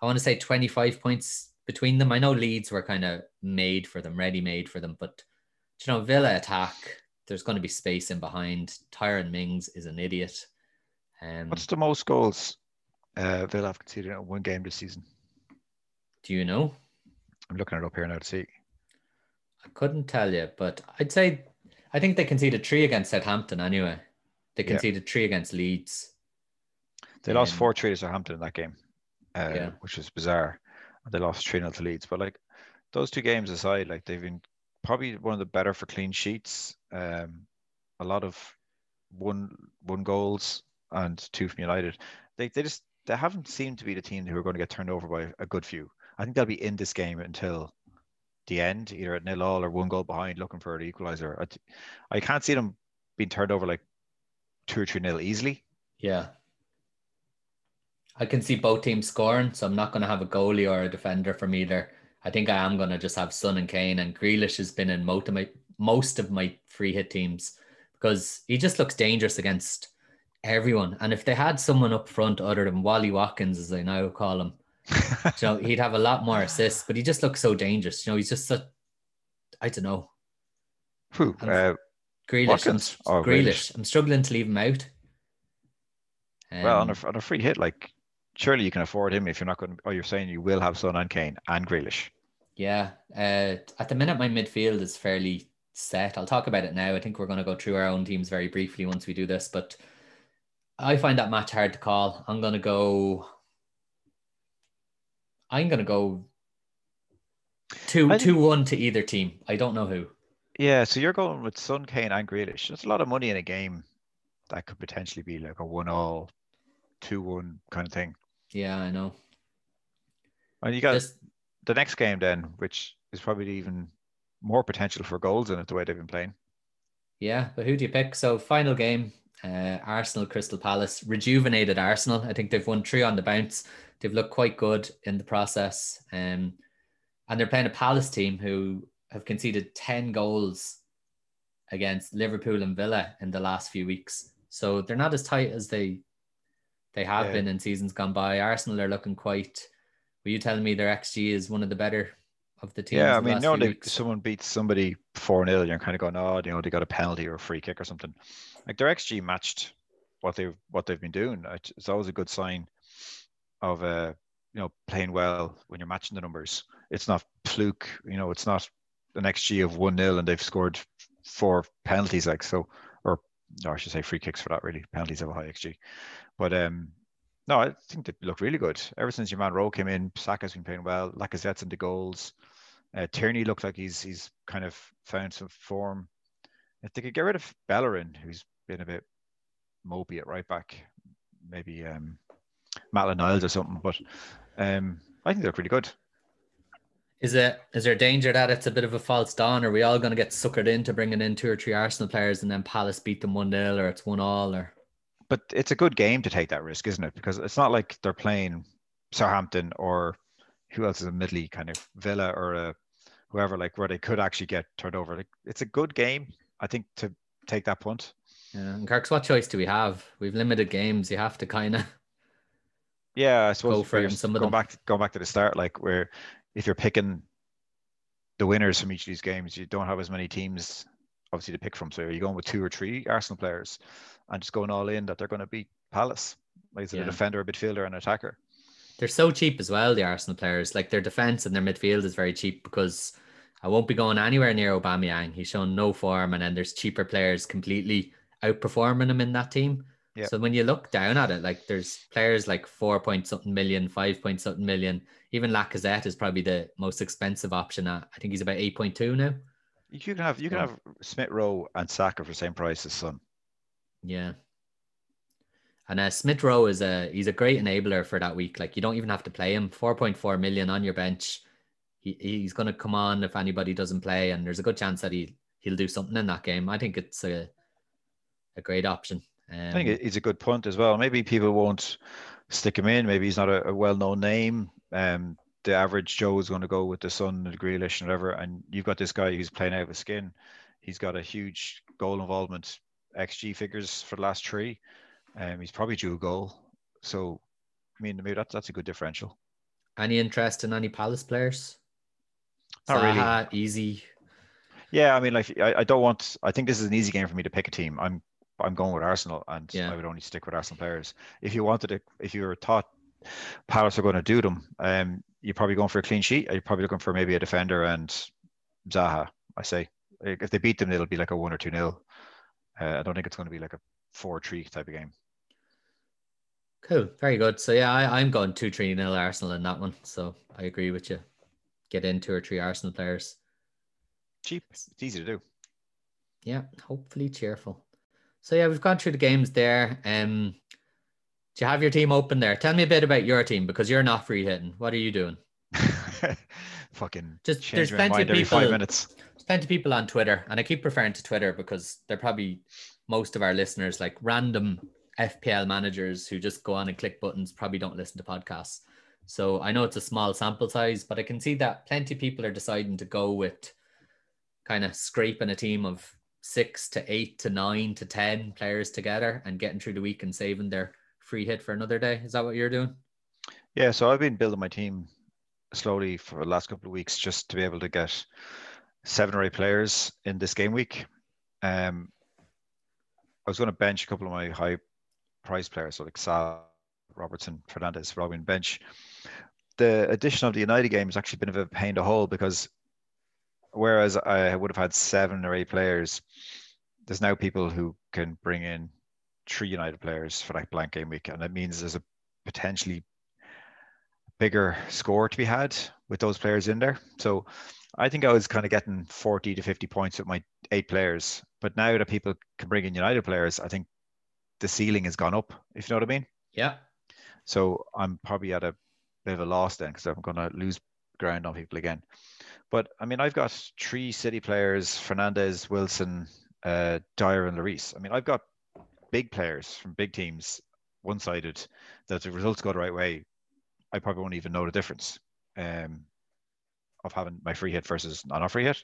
I want to say 25 points between them. I know Leeds were kind of made for them, ready made for them, but you know, Villa attack, there's going to be space in behind. Tyrone Mings is an idiot. Um, What's the most goals uh, Villa have conceded in one game this season? Do you know? I'm looking it up here now to see. I couldn't tell you, but I'd say I think they conceded three against Southampton anyway. They conceded yeah. three against Leeds. They um, lost four three to Southampton in that game, uh, yeah. which is bizarre. They lost three 0 to Leeds, but like those two games aside, like they've been probably one of the better for clean sheets. Um, a lot of one one goals and two from United. They they just they haven't seemed to be the team who are going to get turned over by a good few. I think they'll be in this game until the end, either at nil all or one goal behind, looking for an equalizer. I, I can't see them being turned over like two or three nil easily. Yeah. I can see both teams scoring, so I'm not going to have a goalie or a defender from either. I think I am going to just have Son and Kane, and Grealish has been in most of my most of my free hit teams because he just looks dangerous against everyone. And if they had someone up front other than Wally Watkins, as I now call him, you know, he'd have a lot more assists. But he just looks so dangerous. You know, he's just such I don't know. Who? Uh, Grealish. I'm, Grealish. I'm struggling to leave him out. Um, well, on a, on a free hit, like surely you can afford him if you're not going. to... Oh, you're saying you will have Son and Kane and Grealish. Yeah, uh, at the minute my midfield is fairly set. I'll talk about it now. I think we're going to go through our own teams very briefly once we do this, but I find that match hard to call. I'm going to go. I'm going to go two two one to either team. I don't know who. Yeah, so you're going with Son, Kane, and Grealish. That's a lot of money in a game that could potentially be like a one all, two one kind of thing. Yeah, I know. And you got this, the next game then, which is probably even more potential for goals in it the way they've been playing. Yeah, but who do you pick? So final game, uh, Arsenal Crystal Palace, rejuvenated Arsenal. I think they've won three on the bounce. They've looked quite good in the process, um, and they're playing a Palace team who have conceded ten goals against Liverpool and Villa in the last few weeks. So they're not as tight as they they have yeah. been in seasons gone by. Arsenal are looking quite were you telling me their XG is one of the better of the teams? Yeah, I mean, no, they, someone beats somebody 4 0, you're kind of going, oh, you know, they got a penalty or a free kick or something. Like their XG matched what they've what they've been doing. It's always a good sign of uh, you know playing well when you're matching the numbers. It's not fluke, you know. It's not an xG of one 0 and they've scored four penalties, like so, or no, I should say free kicks for that. Really, penalties have a high xG, but um, no, I think they look really good. Ever since your man Rowe came in, Saka's been playing well. Lacazette's into goals. Uh, Tierney looked like he's he's kind of found some form. If they could get rid of Bellerin, who's been a bit mopey at right back, maybe um, Maitland Niles or something. But um, I think they're pretty good. Is it is there a danger that it's a bit of a false dawn? Are we all going to get suckered into bringing in two or three Arsenal players and then Palace beat them one 0 or it's one all or? But it's a good game to take that risk, isn't it? Because it's not like they're playing Southampton or who else is a middly kind of Villa or a whoever like where they could actually get turned over. Like, it's a good game, I think, to take that punt. Yeah, and Kirk's, what choice do we have? We've limited games. You have to kind of yeah, I suppose go for. Some going back going back to the start, like where if you're picking the winners from each of these games, you don't have as many teams obviously to pick from. So are you going with two or three Arsenal players and just going all in that they're going to beat Palace? Like is it yeah. a defender, a midfielder, and an attacker? They're so cheap as well, the Arsenal players. Like their defense and their midfield is very cheap because I won't be going anywhere near Aubameyang. He's shown no form, and then there's cheaper players completely outperforming him in that team. Yeah. So when you look down at it, like there's players like four point something million, five point something million. Even Lacazette is probably the most expensive option. At, I think he's about eight point two now. You can have you can have Smith Rowe and Saka for the same price as Son. Yeah. And uh, Smith Rowe is a he's a great enabler for that week. Like you don't even have to play him. Four point four million on your bench. He he's going to come on if anybody doesn't play, and there's a good chance that he he'll do something in that game. I think it's a a great option. Um, I think it's a good punt as well. Maybe people won't stick him in. Maybe he's not a, a well-known name. Um, the average Joe is going to go with the Son, the Grealish, and whatever. And you've got this guy who's playing out of his skin. He's got a huge goal involvement, XG figures for the last three. Um, he's probably due a goal. So, I mean, maybe that's that's a good differential. Any interest in any Palace players? Not Zaha, really. Easy. Yeah, I mean, like I, I don't want. I think this is an easy game for me to pick a team. I'm I'm going with Arsenal, and yeah. I would only stick with Arsenal players. If you wanted to, if you were taught Palace are going to do them, um, you're probably going for a clean sheet. You're probably looking for maybe a defender and Zaha. I say if they beat them, it'll be like a one or two nil. Uh, I don't think it's going to be like a four three type of game. Cool, very good. So yeah, I, I'm going two three nil Arsenal in that one. So I agree with you. Get in two or three Arsenal players. Cheap. It's easy to do. Yeah, hopefully cheerful. So yeah, we've gone through the games there. Um, do you have your team open there? Tell me a bit about your team because you're not free hitting. What are you doing? [laughs] Fucking just there's plenty of people. Five minutes. There's plenty of people on Twitter, and I keep referring to Twitter because they're probably most of our listeners, like random FPL managers who just go on and click buttons, probably don't listen to podcasts. So I know it's a small sample size, but I can see that plenty of people are deciding to go with kind of scraping a team of six to eight to nine to ten players together and getting through the week and saving their free hit for another day. Is that what you're doing? Yeah, so I've been building my team slowly for the last couple of weeks just to be able to get seven or eight players in this game week. Um, I was going to bench a couple of my high price players, so like Sal, Robertson, Fernandes, Robin bench. The addition of the United game has actually been a bit of a pain to hold because whereas I would have had seven or eight players, there's now people who can bring in three United players for that blank game week, and that means there's a potentially bigger score to be had with those players in there. So I think I was kind of getting 40 to 50 points with my eight players, but now that people can bring in United players, I think the ceiling has gone up. If you know what I mean? Yeah. So I'm probably at a bit of a loss then because I'm going to lose ground on people again. But I mean, I've got three City players: Fernandes, Wilson, uh, Dier, and Lloris. I mean, I've got big players from big teams, one-sided. That the results go the right way, I probably won't even know the difference um, of having my free hit versus not a free hit.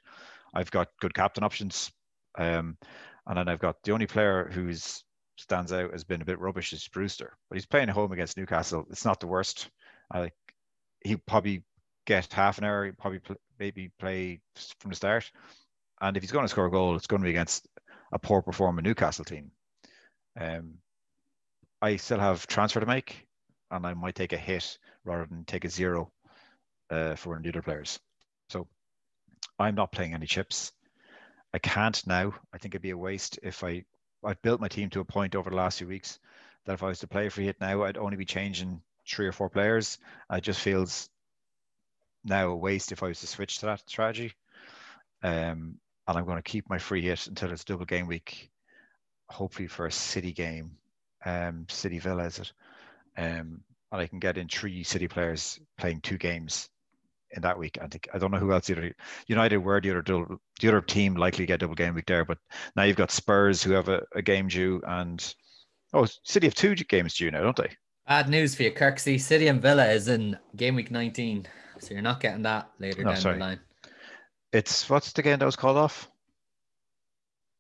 I've got good captain options, um, and then I've got the only player who's stands out has been a bit rubbish is Brewster, but he's playing at home against Newcastle. It's not the worst. I he probably get half an hour, probably maybe play from the start. And if he's going to score a goal, it's going to be against a poor performing Newcastle team. Um, I still have transfer to make, and I might take a hit rather than take a zero uh, for one of the other players. So I'm not playing any chips. I can't now. I think it'd be a waste if I I've built my team to a point over the last few weeks that if I was to play free hit now, I'd only be changing three or four players. It just feels now a waste if I was to switch to that strategy. Um, and I'm going to keep my free hit until it's double game week, hopefully for a City game, um, City Villa is it, um, and I can get in three City players playing two games in that week. I think I don't know who else. United were the other the other team likely get double game week there, but now you've got Spurs who have a, a game due, and oh, City have two games due now, don't they? Bad news for you, Kirksey. City and Villa is in game week 19, so you're not getting that later oh, down sorry. the line. It's what's the game that was called off?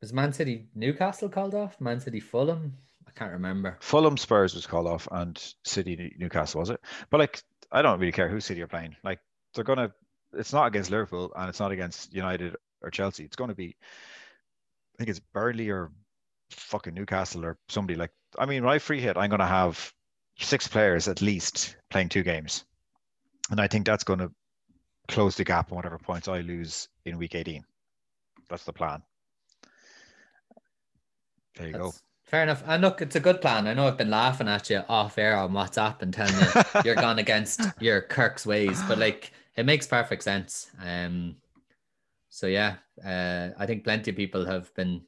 Was Man City Newcastle called off? Man City Fulham? I can't remember. Fulham Spurs was called off, and City Newcastle was it? But like, I don't really care who City are playing. Like, they're gonna. It's not against Liverpool, and it's not against United or Chelsea. It's going to be. I think it's Burnley or fucking Newcastle or somebody like. I mean, when I free hit, I'm going to have six players at least playing two games, and I think that's going to close the gap on whatever points I lose in week 18. That's the plan. There you that's, go. Fair enough. And look, it's a good plan. I know I've been laughing at you off air on WhatsApp and telling you [laughs] you're gone against your Kirk's ways, but like it makes perfect sense. Um, so yeah, uh, I think plenty of people have been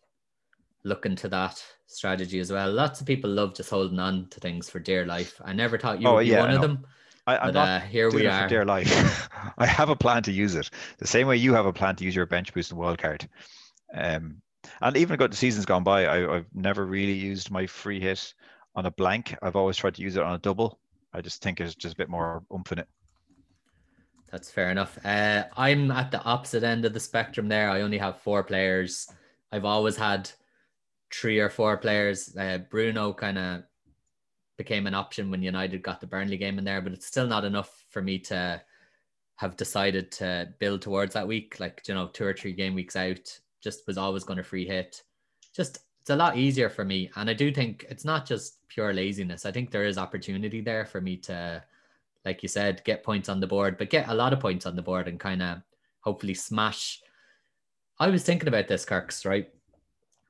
looking to that strategy as well. Lots of people love just holding on to things for dear life. I never thought you oh, would be yeah, one of them. I, am not uh, here we are. Dear life. [laughs] [laughs] I have a plan to use it the same way you have a plan to use your bench boost and wildcard. Um, and even got the seasons gone by, I, have never really used my free hit on a blank. I've always tried to use it on a double. I just think it's just a bit more oomph in it. That's fair enough. Uh, I'm at the opposite end of the spectrum there. I only have four players. I've always had three or four players. Uh, Bruno kind of became an option when United got the Burnley game in there, but it's still not enough for me to have decided to build towards that week. Like, you know, two or three game weeks out, just was always going to free hit. Just it's a lot easier for me. And I do think it's not just pure laziness. I think there is opportunity there for me to, like you said, get points on the board, but get a lot of points on the board and kind of hopefully smash. I was thinking about this, Kirks, right?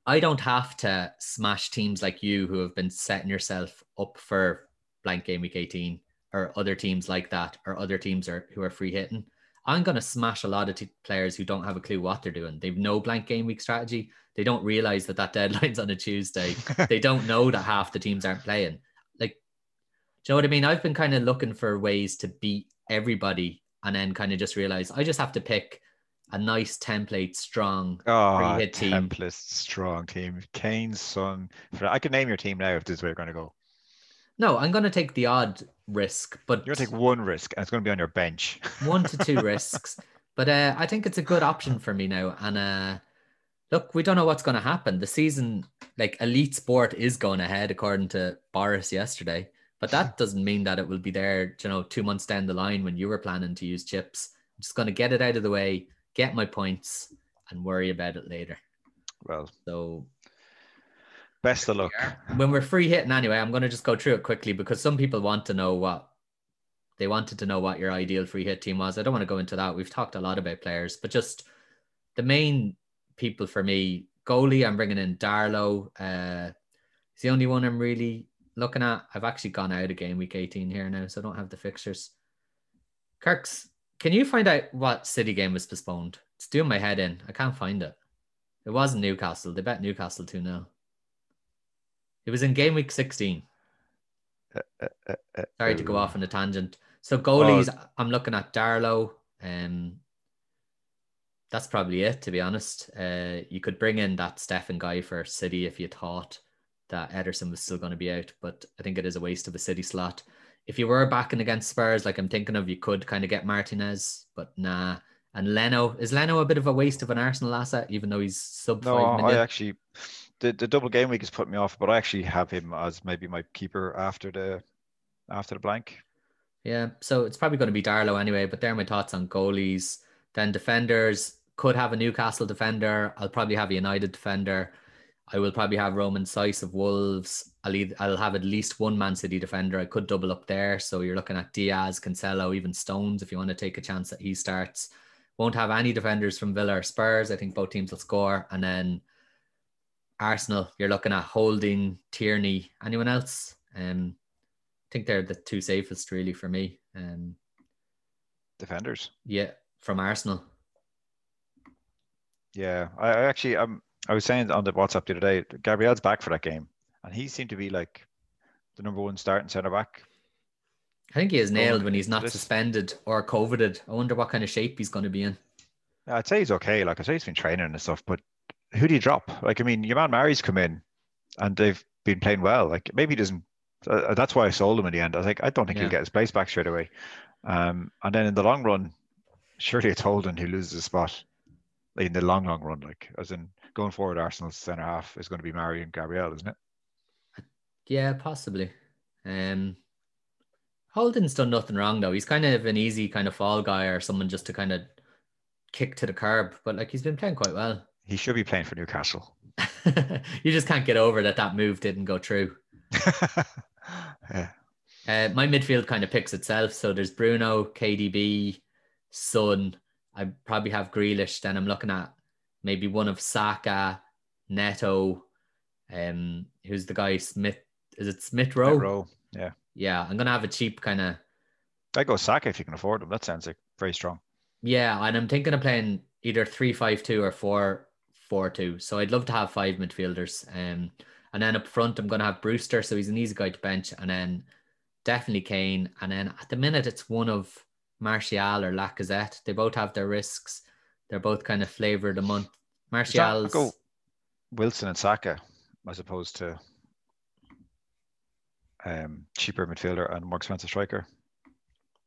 I don't have to smash teams like you who have been setting yourself up for blank game week 18 or other teams like that or other teams are who are free hitting. I'm going to smash a lot of t- players who don't have a clue what they're doing. They've no blank game week strategy. They don't realize that that deadline's on a Tuesday. [laughs] they don't know that half the teams aren't playing. Like, do you know what I mean? I've been kind of looking for ways to beat everybody and then kind of just realize I just have to pick a nice template strong oh, hit team. Template strong team. Kane's son. I can name your team now if this is where you're going to go. No, I'm going to take the odd risk, but you're going to take one risk, and it's going to be on your bench. [laughs] one to two risks, but uh, I think it's a good option for me now. And uh, look, we don't know what's going to happen. The season, like elite sport, is going ahead according to Boris yesterday, but that [laughs] doesn't mean that it will be there. You know, two months down the line when you were planning to use chips. I'm just going to get it out of the way, get my points, and worry about it later. Well, so Best of luck. When we're free hitting anyway, I'm going to just go through it quickly because some people want to know what they wanted to know what your ideal free hit team was. I don't want to go into that. We've talked a lot about players, but just the main people for me, goalie, I'm bringing in Darlow. Uh, it's the only one I'm really looking at. I've actually gone out of game week 18 here now, so I don't have the fixtures. Kirks, can you find out what City game was postponed? It's doing my head in. I can't find it. It wasn't Newcastle. They bet Newcastle 2 0. It was in game week 16. Uh, uh, uh, Sorry to go off on a tangent. So goalies, oh. I'm looking at Darlow. Um, that's probably it, to be honest. Uh, you could bring in that Steffen guy for City if you thought that Ederson was still going to be out, but I think it is a waste of a City slot. If you were backing against Spurs, like I'm thinking of, you could kind of get Martinez, but nah. And Leno is Leno a bit of a waste of an Arsenal asset, even though he's sub no, five million? I actually the, the double game week has put me off, but I actually have him as maybe my keeper after the after the blank. Yeah, so it's probably going to be Darlow anyway. But there are my thoughts on goalies. Then defenders could have a Newcastle defender. I'll probably have a United defender. I will probably have Romain Saïss of Wolves. I'll, either, I'll have at least one Man City defender. I could double up there. So you're looking at Dias, Cancelo, even Stones if you want to take a chance that he starts. Won't have any defenders from Villa or Spurs. I think both teams will score. And then Arsenal, you're looking at Holding, Tierney, anyone else? Um, I think they're the two safest really for me. Um, Defenders. Yeah, from Arsenal. Yeah, I, I actually um I was saying on the WhatsApp the other day, Gabriel's back for that game, and he seemed to be like the number one starting centre back. I think he is nailed when he's not suspended or coveted. I wonder what kind of shape he's going to be in. I'd say he's okay. Like I say, he's been training and stuff, but who do you drop? Like I mean, your man Mahrez come in, and they've been playing well. Like maybe he doesn't. Uh, that's why I sold him in the end. I was like, I don't think yeah. he'll get his place back straight away. Um, and then in the long run, surely it's Holding who loses a spot in the long, long run. Like as in going forward, Arsenal's centre half is going to be Mario and Gabriel, isn't it? Yeah, possibly. Um, Holding's done nothing wrong though. He's kind of an easy kind of fall guy or someone just to kind of kick to the curb. But like he's been playing quite well. He should be playing for Newcastle. [laughs] [laughs] you just can't get over that that move didn't go through. [laughs] yeah. Uh, my midfield kind of picks itself. So there's Bruno, KDB, Son. I probably have Grealish. Then I'm looking at maybe one of Saka, Neto, um, who's the guy Smith? Is it Smith Rowe? Smith Rowe, yeah, yeah. I'm gonna have a cheap kind of. I go Saka if you can afford them. That sounds like very strong. Yeah, and I'm thinking of playing either three five two or four four two. So I'd love to have five midfielders. Um, and then up front, I'm gonna have Brewster, so he's an easy guy to bench, and then definitely Kane, and then at the minute it's one of Martial or Lacazette. They both have their risks. They're both kind of flavor of the month. Martial. Go Wilson and Saka as opposed to um, cheaper midfielder and more expensive striker.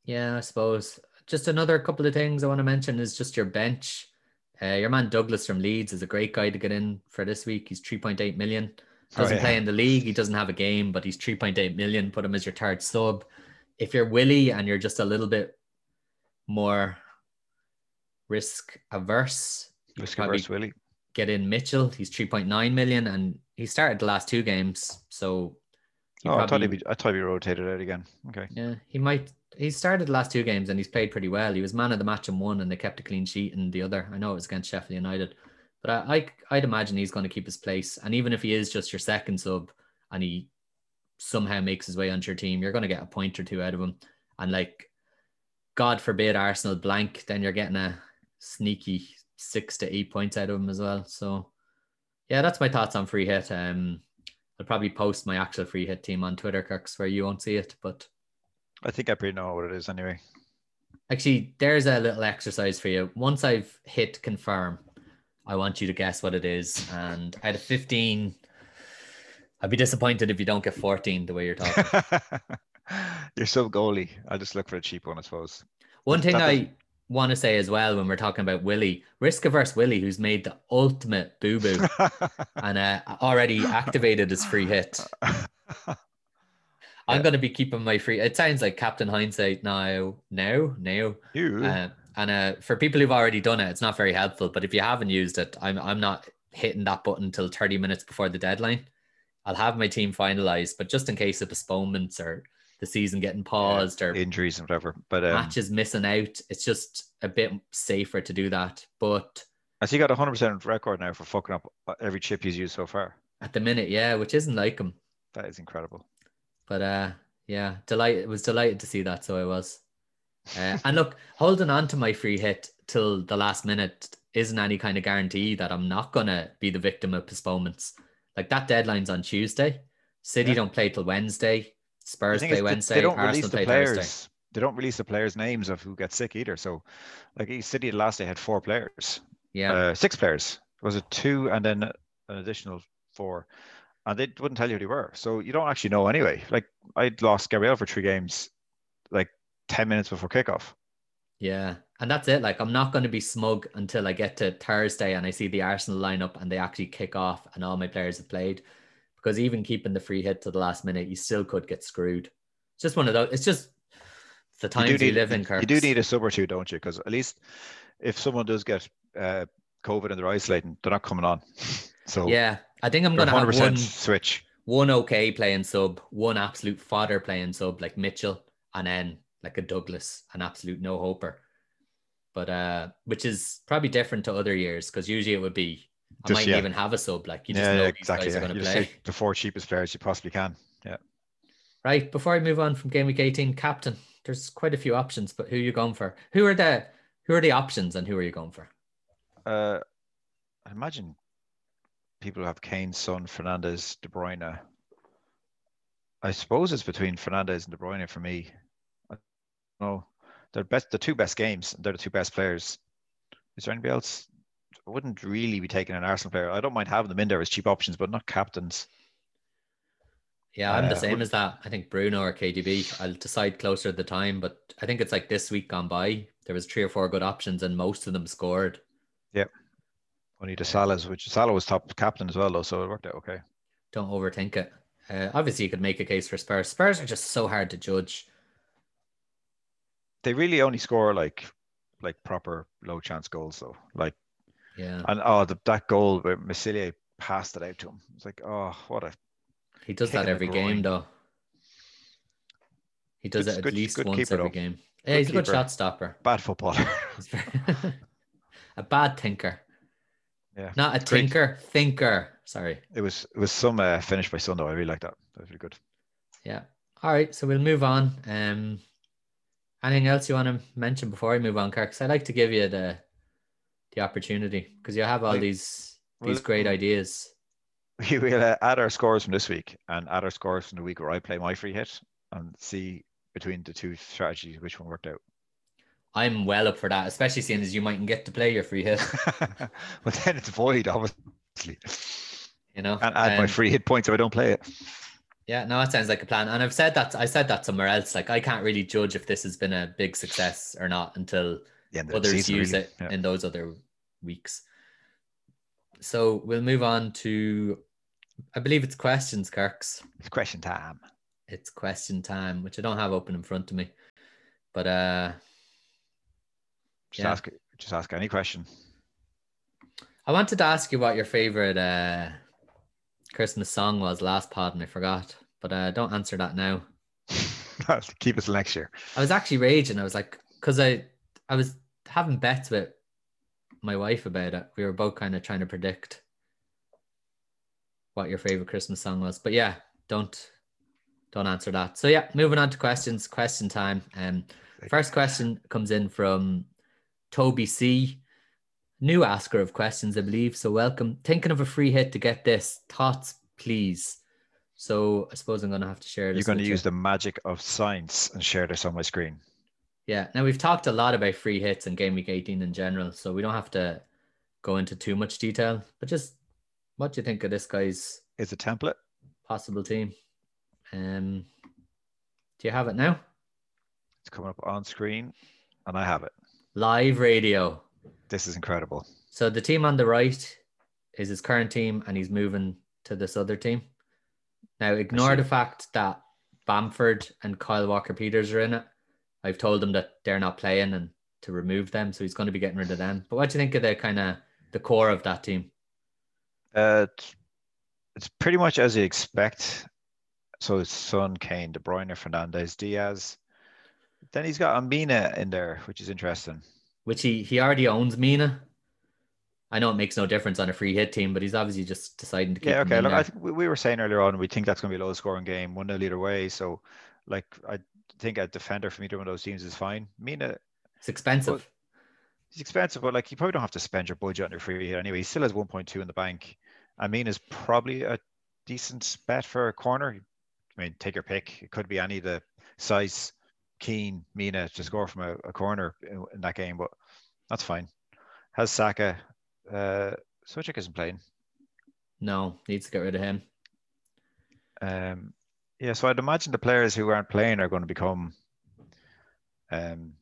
Yeah, I suppose. Just another couple of things I want to mention is just your bench. Uh, your man Douglas from Leeds is a great guy to get in for this week. He's 3.8 million. Doesn't oh, yeah. play in the league. He doesn't have a game, but he's 3.8 million. Put him as your third sub. If you're Willie and you're just a little bit more risk averse, risk averse Willie, get in Mitchell. He's 3.9 million and he started the last two games. So oh, probably, I thought he'd be, I thought he rotated out again. Okay. Yeah, he might. He started the last two games and he's played pretty well. He was man of the match in one and they kept a clean sheet in the other. I know it was against Sheffield United, but I, I I'd imagine he's going to keep his place. And even if he is just your second sub and he somehow makes his way onto your team, you're going to get a point or two out of him. And like, God forbid Arsenal blank, then you're getting a sneaky six to eight points out of him as well. So yeah, that's my thoughts on free hit. Um, I'll probably post my actual free hit team on Twitter, Kirks, where you won't see it, but I think I pretty know what it is anyway. Actually, there's a little exercise for you. Once I've hit confirm, I want you to guess what it is. And out of 15, I'd be disappointed if you don't get 14 the way you're talking. [laughs] you're so goalie. I'll just look for a cheap one, I suppose. One thing I want to say as well when we're talking about Willie, risk averse Willie, who's made the ultimate boo boo [laughs] and uh, already activated his free hit. [laughs] I'm going to be keeping my free. It sounds like Captain Hindsight now, now, now. You. Uh, and uh, for people who've already done it, it's not very helpful. But if you haven't used it, I'm I'm not hitting that button until 30 minutes before the deadline. I'll have my team finalized, but just in case of postponements or the season getting paused or injuries and whatever. But um, matches missing out, it's just a bit safer to do that. But has he got a hundred percent record now for fucking up every chip he's used so far? At the minute, yeah, which isn't like him. That is incredible. But uh, yeah, delight was delighted to see that. So I was. Uh, and look, holding on to my free hit till the last minute isn't any kind of guarantee that I'm not gonna be the victim of postponements. Like that deadline's on Tuesday. City yeah. don't play till Wednesday. Spurs play Wednesday. They don't Arsenal release the players. Thursday. They don't release the players' names of who gets sick either. So, like City last day had four players. Yeah, uh, six players. Was it two and then an additional four? And they wouldn't tell you who they were. So you don't actually know anyway. Like I'd lost Gabriel for three games, like ten minutes before kickoff. Yeah, and that's it. Like I'm not going to be smug until I get to Thursday and I see the Arsenal lineup and they actually kick off and all my players have played because even keeping the free hit to the last minute, you still could get screwed. It's just one of those. It's just the times you, need, live in. Kirks. You do need a sub or two, don't you? Because at least if someone does get uh, COVID and they're isolating, they're not coming on. [laughs] So yeah, I think I'm gonna have 100% one switch. one okay playing sub, one absolute fodder playing sub like Mitchell, and then like a Douglas, an absolute no hoper. But uh, which is probably different to other years because usually it would be I Just, might yeah. even have a sub. Like you just yeah, know yeah, these exactly. guys are going to play. the four cheapest players you possibly can. Yeah. Right before I move on from game week 18, captain. There's quite a few options, but who are you going for? Who are the who are the options and who are you going for? Uh, I imagine people have Kane, Son, Fernandes, De Bruyne. I suppose it's between Fernandes and De Bruyne for me. I don't know. They're best the two best games. They're the two best players. Is there anybody else? I wouldn't really be taking an Arsenal player. I don't mind having them in there as cheap options, but not captains. Yeah, I'm the Uh, same would- as that. I think Bruno or KDB. I'll decide closer to the time, but I think it's like this week gone by. There was three or four good options, and most of them scored. Only the Salahs, which Salah was top captain as well, though, so it worked out okay. Don't overthink it. Uh, obviously, you could make a case for Spurs. Spurs are just so hard to judge. They really only score like like proper low chance goals though. Like Yeah, and oh the, that goal where Meslier passed it out to him. It's like, oh what a he does that every game, though. He does Good- it at good- least good once keeper, every though. game. Yeah, he's a good shot stopper. bad footballer. [laughs] [laughs] A bad thinker, yeah. not a great. tinker, thinker. Sorry. It was it was some uh, finish by Son though. I really like that. That was really good. Yeah. All right. So we'll move on. Um, anything else you want to mention before I move on, Kirk? 'Cause I like to give you the the opportunity because you have all these these great ideas. [laughs] We will uh, add our scores from this week and add our scores from the week where I play my free hit and see between the two strategies which one worked out. I'm well up for that, especially seeing as you mightn't get to play your free hit. [laughs] but then it's void, obviously. You know, And add my Um, free hit points if I don't play it. Yeah, no, that sounds like a plan. And I've said that I said that somewhere else. Like I can't really judge if this has been a big success or not until others season, use really. it Yeah. in those other weeks. So we'll move on to I believe it's questions, Kirks. It's question time. It's question time, which I don't have open in front of me. But uh Just Yeah. ask just ask any question. I wanted to ask you what your favorite uh Christmas song was last pod and I forgot. But uh don't answer that now. [laughs] Keep us till next year. I was actually raging. I was like, because I I was having bets with my wife about it. We were both kind of trying to predict what your favorite Christmas song was. But yeah, don't don't answer that. So yeah, moving on to questions. Question time. Um, first question comes in from Toby C. New asker of questions, I believe. So welcome. Thinking of a free hit to get this. Thoughts, please. So I suppose I'm gonna have to share this. You're going to with you. use the magic of science and share this on my screen. Yeah. Now we've talked a lot about free hits and game week 18 in general, so we don't have to go into too much detail. But just what do you think of this guy's It's a template. possible team? Um, do you have it now? It's coming up on screen, and I have it. Live radio. This is incredible. So the team on the right is his current team, and he's moving to this other team. Now ignore the fact that Bamford and Kyle Walker Peters are in it. I've told him that they're not playing and to remove them, so he's going to be getting rid of them. But what do you think of the kind of the core of that team? Uh, it's- pretty much as you expect. So it's Son, Kane, De Bruyne, Fernandes, Dias. Then he's got Amina in there, which is interesting. which he he already owns Mina. I know it makes no difference on a free hit team, but he's obviously just deciding to keep Yeah, okay. Look, there. I think we, we were saying earlier on we think that's going to be a low scoring game, one nil either way. So, like, I think a defender from either one of those teams is fine. Mina, it's expensive. he's expensive, but like, you probably don't have to spend your budget on your free hit anyway. He still has 1.2 in the bank. I mean, is probably a decent bet for a corner. I mean, take your pick. It could be any of the Saïss, Keane, Mina to score from a, a corner in, in that game, but that's fine. Has Saka. Uh, Souček isn't playing. no, needs to get rid of him. Um, yeah, so I'd imagine the players who aren't playing are going to become um,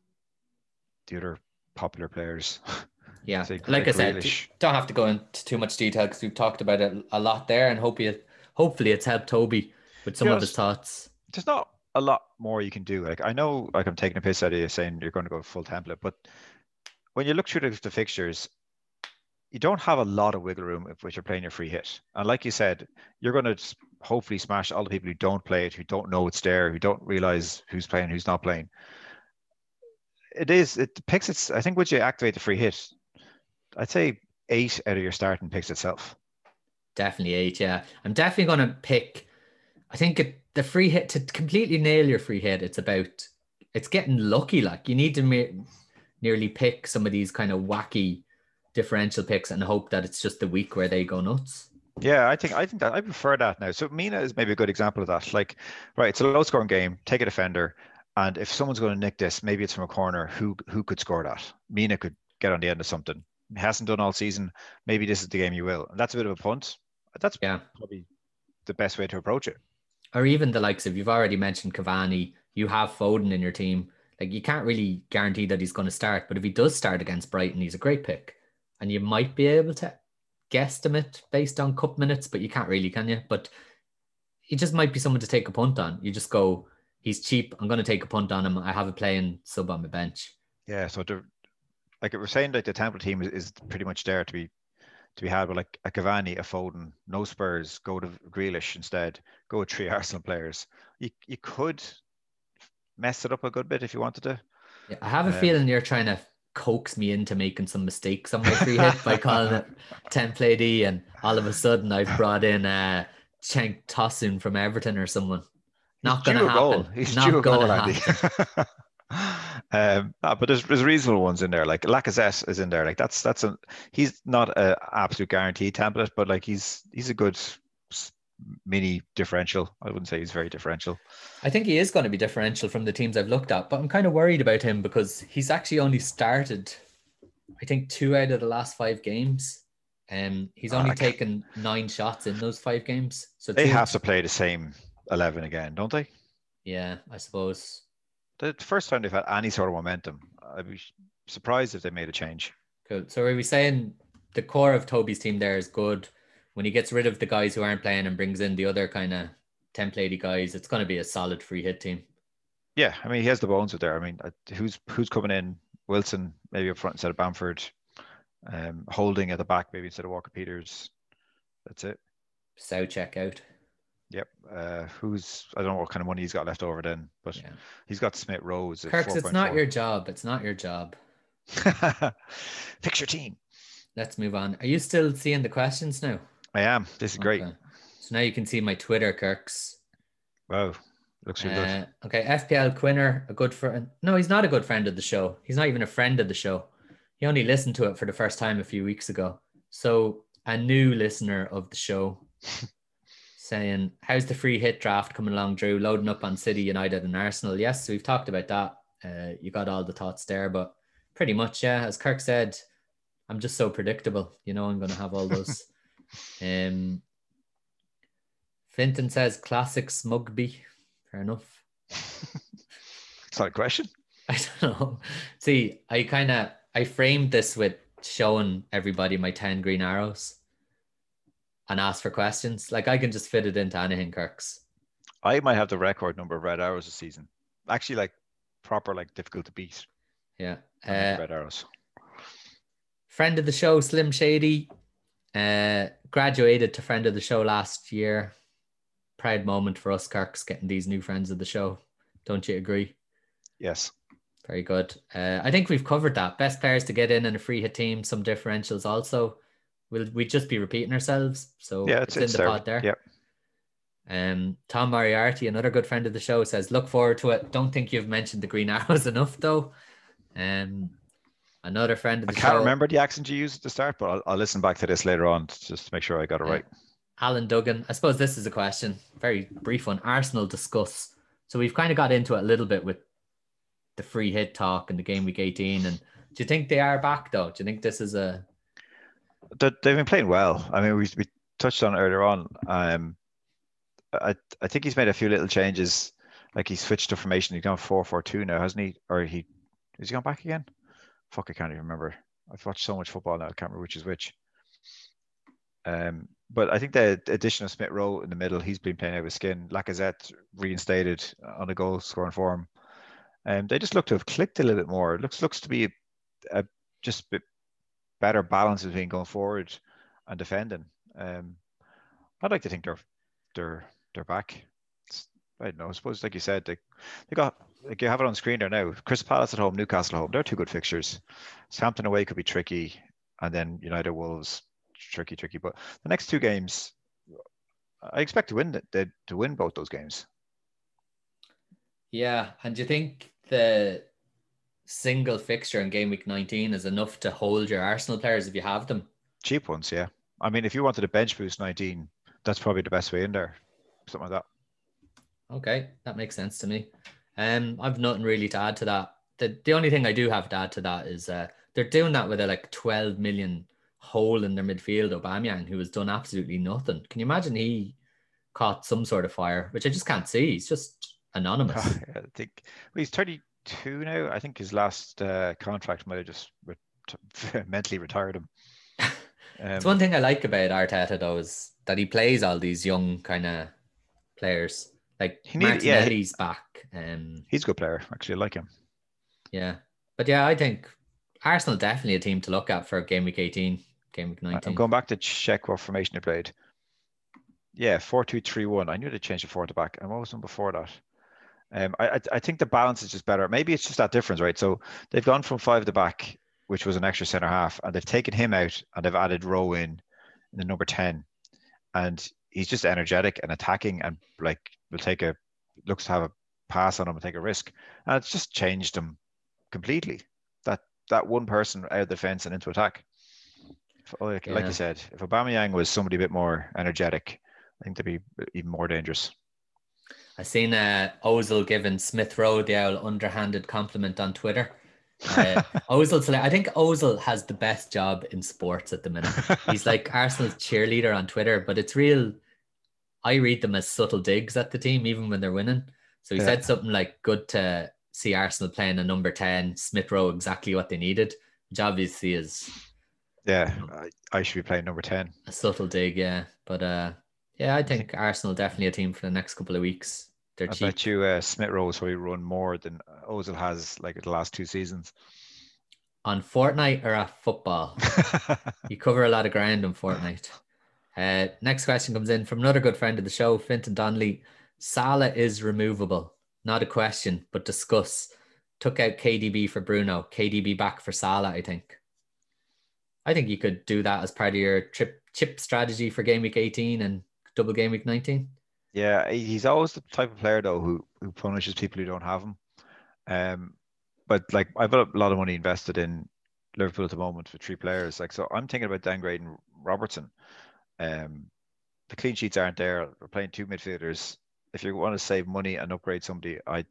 the other popular players. [laughs] Yeah, Say like I Grealish. said, don't have to go into too much detail because we've talked about it a lot there, and hope you, hopefully it's helped Toby with some of his thoughts. There's not a lot more you can do. Like I know, like I'm taking a piss out of you saying you're going to go full template, but when you look through the, the fixtures, you don't have a lot of wiggle room if you're playing your free hit. And like you said, you're going to hopefully smash all the people who don't play it, who don't know it's there, who don't realize who's playing, who's not playing. It is. It picks its. I think once you activate the free hit, I'd say eight out of your starting picks itself. Definitely eight. Yeah, I'm definitely going to pick. I think it, the free hit to completely nail your free hit. It's about. It's getting lucky. Like you need to me- nearly pick some of these kind of wacky differential picks and hope that it's just the week where they go nuts. Yeah, I think I think that I prefer that now. So Mina is maybe a good example of that. Like, right, it's a low scoring game. Take a defender, and if someone's going to nick this, maybe it's from a corner. Who who could score that? Mina could get on the end of something. He hasn't done all season. Maybe this is the game you will. And that's a bit of a punt. That's yeah probably the best way to approach it. Or even the likes of you've already mentioned Cavani. You have Foden in your team. Like you can't really guarantee that he's going to start, but if he does start against Brighton, he's a great pick and you might be able to guesstimate based on cup minutes, but you can't really, can you? But he just might be someone to take a punt on. You just go, he's cheap. I'm going to take a punt on him. I have a playing sub on my bench. Yeah. So the, like we're saying, like the Temple team is, is pretty much there to be to be had. But like a Cavani, a Foden, no Spurs, go to Grealish instead. Go with three [laughs] Arsenal players. You you could mess it up a good bit if you wanted to. Yeah, I have a um, feeling you're trying to coax me into making some mistakes on my free hit by calling it [laughs] template E, and all of a sudden I've brought in uh Cenk Tosun from Everton or someone. Not going to happen. Goal. He's Not due a goal, Andy. [laughs] um, no, but there's, there's reasonable ones in there. Like Lacazette is in there. Like that's that's a he's not an absolute guarantee template, but like he's he's a good mini differential. I wouldn't say he's very differential. I think he is going to be differential from the teams I've looked at, but I'm kind of worried about him because he's actually only started, I think, two out of the last five games. Um, he's only uh, taken nine shots in those five games. So they have to play the same eleven again, don't they? Yeah, I suppose. The first time they've had any sort of momentum, I'd be surprised if they made a change. Cool. So are we saying the core of Toby's team there is good? When he gets rid of the guys who aren't playing and brings in the other kind of templatey guys, it's going to be a solid free hit team. Yeah, I mean he has the bones with there. I mean, who's who's coming in? Wilson maybe up front instead of Bamford, um, Holding at the back maybe instead of Walker Peters. That's it. So check out. Yep. Uh, who's I don't know what kind of money he's got left over then, but yeah. he's got Smith Rowe. Kirks, it's not your job. It's not your job. [laughs] Fix your team. Let's move on. Are you still seeing the questions now? I am. This is great. So now you can see my Twitter, Kirks. Wow. Looks really uh, good. Okay. FPL Quinner, a good friend. No, he's not a good friend of the show. He's not even a friend of the show. He only listened to it for the first time a few weeks ago. So a new listener of the show [laughs] saying, How's the free hit draft coming along, Drew? Loading up on City, United, and Arsenal. Yes, we've talked about that. Uh, you got all the thoughts there, but pretty much, yeah. As Kirk said, I'm just so predictable. You know, I'm going to have all those [laughs] Um, Finton says classic Smugby. Fair enough. [laughs] It's not a question. I don't know. See, I kind of I framed this with showing everybody my 10 green arrows and ask for questions. Like I can just fit it into anything, Kirks. I might have the record number of red arrows a season. Actually, like proper, like difficult to beat. Yeah. Uh, red arrows. Friend of the show, Slim Shady. Uh, graduated to friend of the show last year. Proud moment for us, Kirks, getting these new friends of the show. Don't you agree? Yes. Very good. Uh, I think we've covered that. Best players to get in and a free hit team, some differentials also. We'll we just be repeating ourselves. So yeah, it's, it's in the pod there. Yep. Um, Tom Moriarty, another good friend of the show, says, "Look forward to it." Don't think you've mentioned the green [laughs] arrows enough, though. Um, Another friend of the I can't show, remember the accent you used at the start, but I'll, I'll, listen back to this later on just to make sure I got it right. Alan Duggan. I suppose this is a question, very brief one. Arsenal discuss. So we've kind of got into it a little bit with the free hit talk and the game week 18. And do you think they are back though? Do you think this is a they've been playing well. I mean, we, we touched on earlier on. Um, I I think he's made a few little changes. Like he switched to formation. He's gone four four two now, hasn't he? Or he is he gone back again? Fuck, I can't even remember. I've watched so much football now, I can't remember which is which. Um, but I think the addition of Smith Rowe in the middle, he's been playing out of skin. Lacazette reinstated on a goal scoring form. And um, they just look to have clicked a little bit more. It looks looks to be a, a just better balance between going forward and defending. Um, I'd like to think they're they're they're back. It's, I don't know. I suppose, like you said, they, they got like you have it on screen there now. Crystal Palace at home, Newcastle at home. They're two good fixtures. Southampton away could be tricky, and then United Wolves tricky, tricky. But the next two games, I expect to win the, to win both those games. Yeah, and do you think the single fixture in game week 19 is enough to hold your Arsenal players if you have them? Cheap ones, yeah. I mean, if you wanted a bench boost 19, that's probably the best way in there. Something like that. Okay, that makes sense to me. Um, I've nothing really to add to that. The the only thing I do have to add to that is uh, they're doing that with a like 12 million hole in their midfield, Aubameyang, who has done absolutely nothing. Can you imagine he caught some sort of fire, which I just can't see. He's just anonymous. [laughs] I think well, he's 32 now. I think his last uh, contract might have just re- [laughs] mentally retired him. [laughs] Um, it's one thing I like about Arteta though is that he plays all these young kind of players. Like he need, Martinelli's yeah, back. Um, he's a good player. Actually, I like him. Yeah, but yeah, I think Arsenal definitely a team to look at for game week 18, game week 19. I'm going back to check what formation they played. Yeah, four two three one. I knew they changed the four to back. And what was one before that? Um, I, I think the balance is just better. Maybe it's just that difference, right? So they've gone from five to back, which was an extra center half, and they've taken him out and they've added Rowe in, in the number ten, and he's just energetic and attacking and like will take a looks to have a pass on him and take a risk, and it's just changed him completely. That that one person out of the fence and into attack. Like, yeah. like you said, if Aubameyang was somebody a bit more energetic, I think they'd be even more dangerous. I seen uh, Ozil giving Smith Rowe the underhanded compliment on Twitter. Uh, Ozil, I think Ozil has the best job in sports at the minute. He's like [laughs] Arsenal's cheerleader on Twitter, but it's real. I read them as subtle digs at the team, even when they're winning. So he yeah. said something like, "Good to see Arsenal playing a number ten, Smith Rowe, exactly what they needed," which obviously is. Yeah, you know, I, I should be playing number ten. A subtle dig, yeah, but uh, yeah, I think Arsenal definitely a team for the next couple of weeks. They're I cheap. bet you uh, Smith Rowe so he run more than Ozil has like the last two seasons. On Fortnite or at football? [laughs] you cover a lot of ground on Fortnite. Uh, next question comes in from another good friend of the show, Finton Donnelly. Salah is removable. Not a question, but discuss. Took out KDB for Bruno. KDB back for Salah, I think. I think you could do that as part of your trip chip strategy for game week 18 and double game week 19. Yeah, he's always the type of player though who who punishes people who don't have him. Um, but like I've got a lot of money invested in Liverpool at the moment for three players. Like so, I'm thinking about downgrading Robertson. Um, the clean sheets aren't there. We're playing two midfielders. If you want to save money and upgrade somebody, I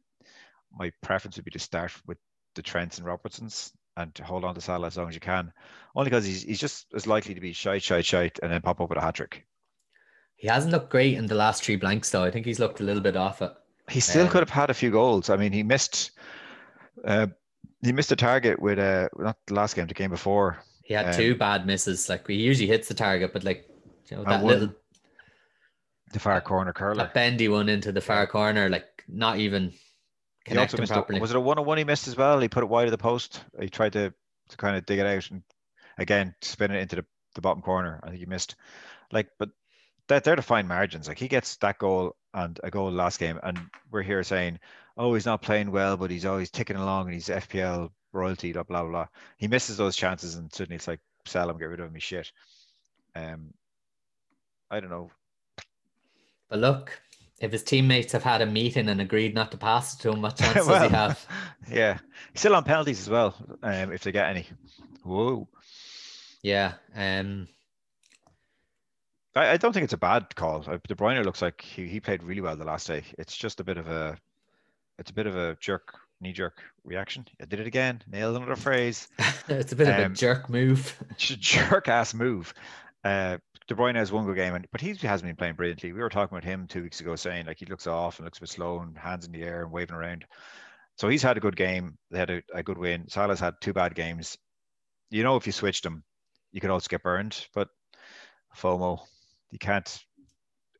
my preference would be to start with the Trents and Robertsons and to hold on to Salah as long as you can. Only because he's he's just as likely to be shite, shite, shite, and then pop up with a hat trick. He hasn't looked great in the last three blanks, though. I think he's looked a little bit off it. He still um, could have had a few goals. I mean, he missed. Uh, he missed a target with uh not the last game, the game before. He had um, two bad misses. Like he usually hits the target, but like you know that little the far corner curler, that bendy one into the far corner, like not even connecting properly. A, was it a one on one he missed as well? He put it wide of the post. He tried to to kind of dig it out and again spin it into the, the bottom corner. I think he missed. Like, but that they're the fine margins. Like he gets that goal and a goal last game, and we're here saying, "Oh, he's not playing well, but he's always ticking along, and he's FPL royalty." Blah blah blah. He misses those chances, and suddenly it's like, "Sell him, get rid of him, he's shit." Um, I don't know. But look, if his teammates have had a meeting and agreed not to pass it to him, what [laughs] chance well, does he have? [laughs] Yeah, he's still on penalties as well, um, if they get any. Whoa. Yeah. Um, I, I don't think it's a bad call. Uh, De Bruyne looks like he, he played really well the last day. It's just a bit of a it's a bit of a jerk knee jerk reaction. I did it again. Nailed another phrase. [laughs] it's a bit um, of a um, jerk move. [laughs] jerk ass move. Uh, De Bruyne has one good game, and but he hasn't been playing brilliantly. We were talking about him two weeks ago, saying like he looks off and looks a bit slow and hands in the air and waving around. So he's had a good game. They had a, a good win. Salah's had two bad games. You know, if you switched them, you could also get burned. But FOMO, you can't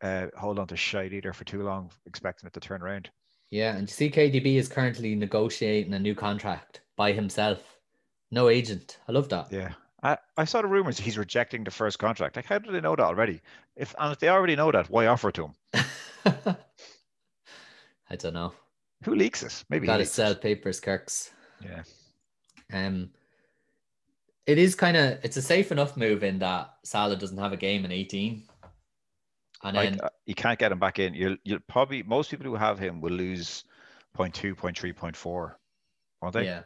uh, hold on to shite either for too long, expecting it to turn around. Yeah, and you see, KDB is currently negotiating a new contract by himself, no agent. I love that. Yeah, I, I saw the rumors he's rejecting the first contract. Like, how do they know that already? If and if they already know that, why offer it to him? [laughs] I don't know. Who leaks it? Maybe Got he to sell it. papers, Kirks. Yeah. Um, it is kind of it's a safe enough move in that Salah doesn't have a game in 18, and Like, then uh, you can't get him back in. You'll you'll probably most people who have him will lose 0.2, 0.3, 0.4. Won't they? yeah,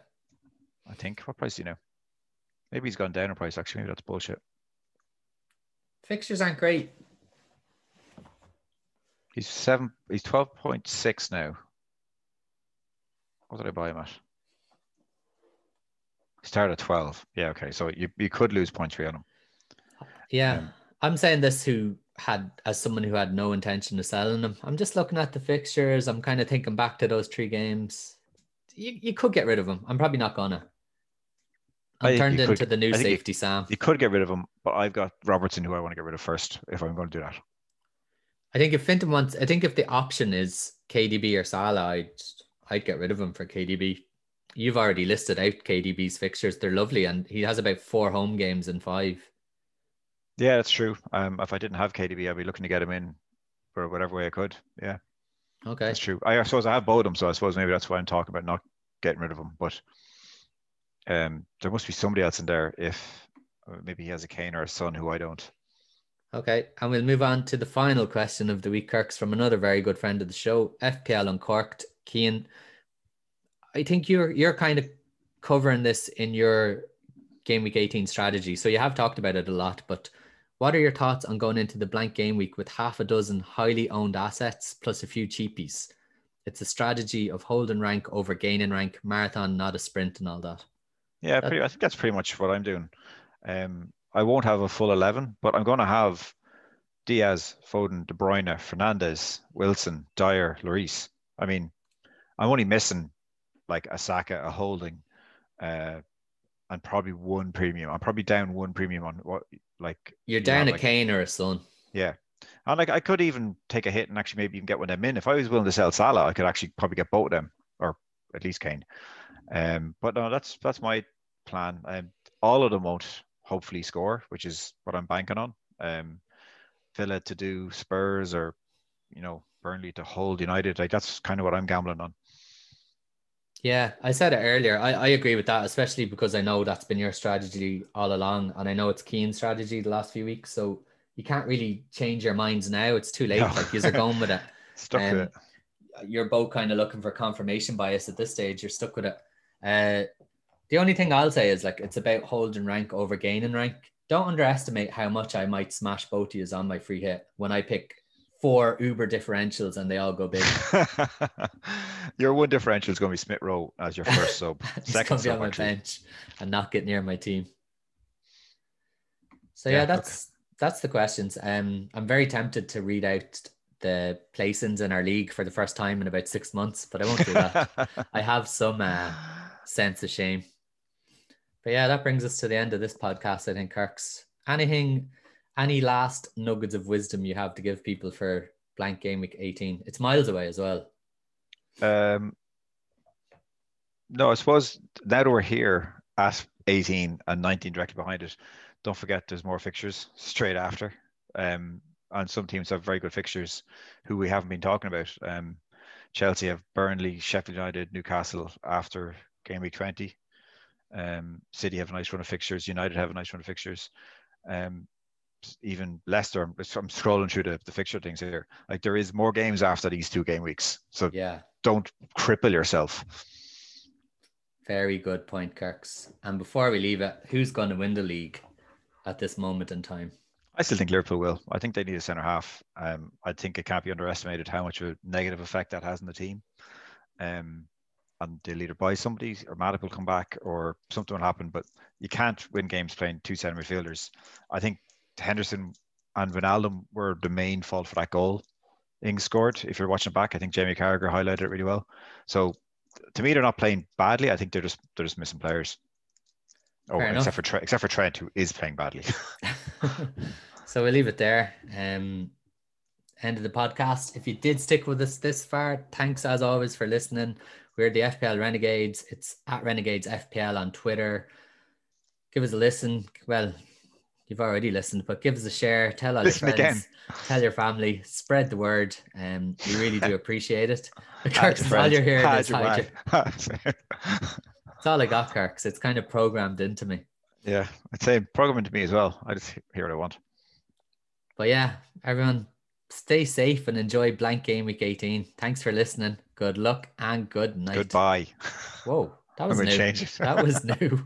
I think. What price do you know? Maybe he's gone down in price. Actually, maybe that's bullshit. fixtures aren't great. He's seven. He's twelve point six now. What did I buy him at? He started at twelve. Yeah. Okay. So you, you could lose 0.3 on him. Yeah, Um, I'm saying this who had as someone who had no intention of selling them. I'm just looking at the fixtures. I'm kind of thinking back to those three games. You, you could get rid of him. I'm probably not gonna. I I'm turned you could- into the new think you- safety Sam. You could get rid of him, but I've got Robertson, who I want to get rid of first. If I'm going to do that. I think if Finton wants, I think if the option is KDB or Salah, I'd I'd get rid of him for KDB. You've already listed out KDB's fixtures; they're lovely, and he has about four home games in five. Yeah, that's true. Um, if I didn't have KDB, I'd be looking to get him in for whatever way I could. Yeah, Okay, that's true. I, I suppose I have both of them, so I suppose maybe that's why I'm talking about not getting rid of him. But um, there must be somebody else in there if uh, maybe he has a Kane or a Son who I don't. okay, and we'll move on to the final question of the week, Kirks, from another very good friend of the show, FPL Uncorked, Keane. I think you're you're kind of covering this in your game week 18 strategy. So you have talked about it a lot, but what are your thoughts on going into the blank game week with half a dozen highly owned assets plus a few cheapies? It's a strategy of holding rank over gaining rank, marathon, not a sprint, and all that. Yeah, That- pretty, I think that's pretty much what I'm doing. Um, I won't have a full 11, but I'm going to have Dias, Foden, De Bruyne, Fernandes, Wilson, Dier, Lloris. I mean, I'm only missing like a Saka, a Holding, uh, and probably one premium. I'm probably down one premium on what like You're you down have, a like- Kane or a Son. yeah. And like I could even take a hit and actually maybe even get one of them in. If I was willing to sell Salah, I could actually probably get both of them, or at least Kane. Um, but no, that's that's my plan. Um, all of them won't hopefully score, which is what I'm banking on. Um, Villa to do Spurs or you know Burnley to hold United. Like that's kind of what I'm gambling on. Yeah, I said it earlier. I, I agree with that, especially because I know that's been your strategy all along. And I know it's Keane's strategy the last few weeks. So you can't really change your minds now. It's too late. No. Like you're [laughs] going with it. Stuck Um, to it. You're both kind of looking for confirmation bias at this stage. You're stuck with it. Uh, the only thing I'll say is like it's about holding rank over gaining rank. Don't underestimate how much I might smash both of you on my free hit when I pick four Uber differentials and they all go big. [laughs] Your one differential is going to be Smith Rowe as your first sub. [laughs] Second be on sub, my actually. bench and not get near my team. So Yeah, yeah, okay. that's that's the questions. Um, I'm very tempted to read out the placings in our league for the first time in about six months, but I won't do that. [laughs] I have some uh, sense of shame. But yeah, that brings us to the end of this podcast. I think, Kirks. Anything, any last nuggets of wisdom you have to give people for blank game week 18? It's miles away as well. Um, no, I suppose now that we're here at 18 and 19 directly behind it, don't forget there's more fixtures straight after. Um, and some teams have very good fixtures who we haven't been talking about. Um, Chelsea have Burnley, Sheffield United, Newcastle after game week 20. Um, City have a nice run of fixtures. United have a nice run of fixtures. Um, even Leicester, I'm I'm scrolling through the, the fixture things here. Like there is more games after these two game weeks. So Yeah. don't cripple yourself. Very good point, Kirks. And before we leave it, who's going to win the league at this moment in time? I still think Liverpool will. I think they need a centre half. Um, I think it can't be underestimated how much of a negative effect that has on the team. Um, and they'll either buy somebody or Matip will come back or something will happen. But you can't win games playing two centre midfielders. I think Henderson and Ronaldo were the main fault for that goal Ings scored. If you're watching back, I think Jamie Carragher highlighted it really well. So to me, they're not playing badly. I think they're just they're just missing players. Oh, Fair enough. except for Trent, except for Trent, who is playing badly. [laughs] [laughs] so we'll leave it there. Um, end of the podcast. If you did stick with us this far, thanks as always for listening. We're the FPL Renegades. It's at Renegades FPL on Twitter. give us a listen. Well, you've already listened, but give us a share. Tell all Listen your friends. again. Tell your family. Spread the word. Um, we really do [laughs] appreciate it. Hide Kirk, all you're hearing is hide. [laughs] It's all I got, Kirk. 'cause it's kind of programmed into me. yeah, I'd say programming to me as well. I just hear what I want. But yeah, everyone, stay safe and enjoy Blank Game Week 18. Thanks for listening. Good luck and good night. Goodbye. [laughs] Whoa, that was new. That was new.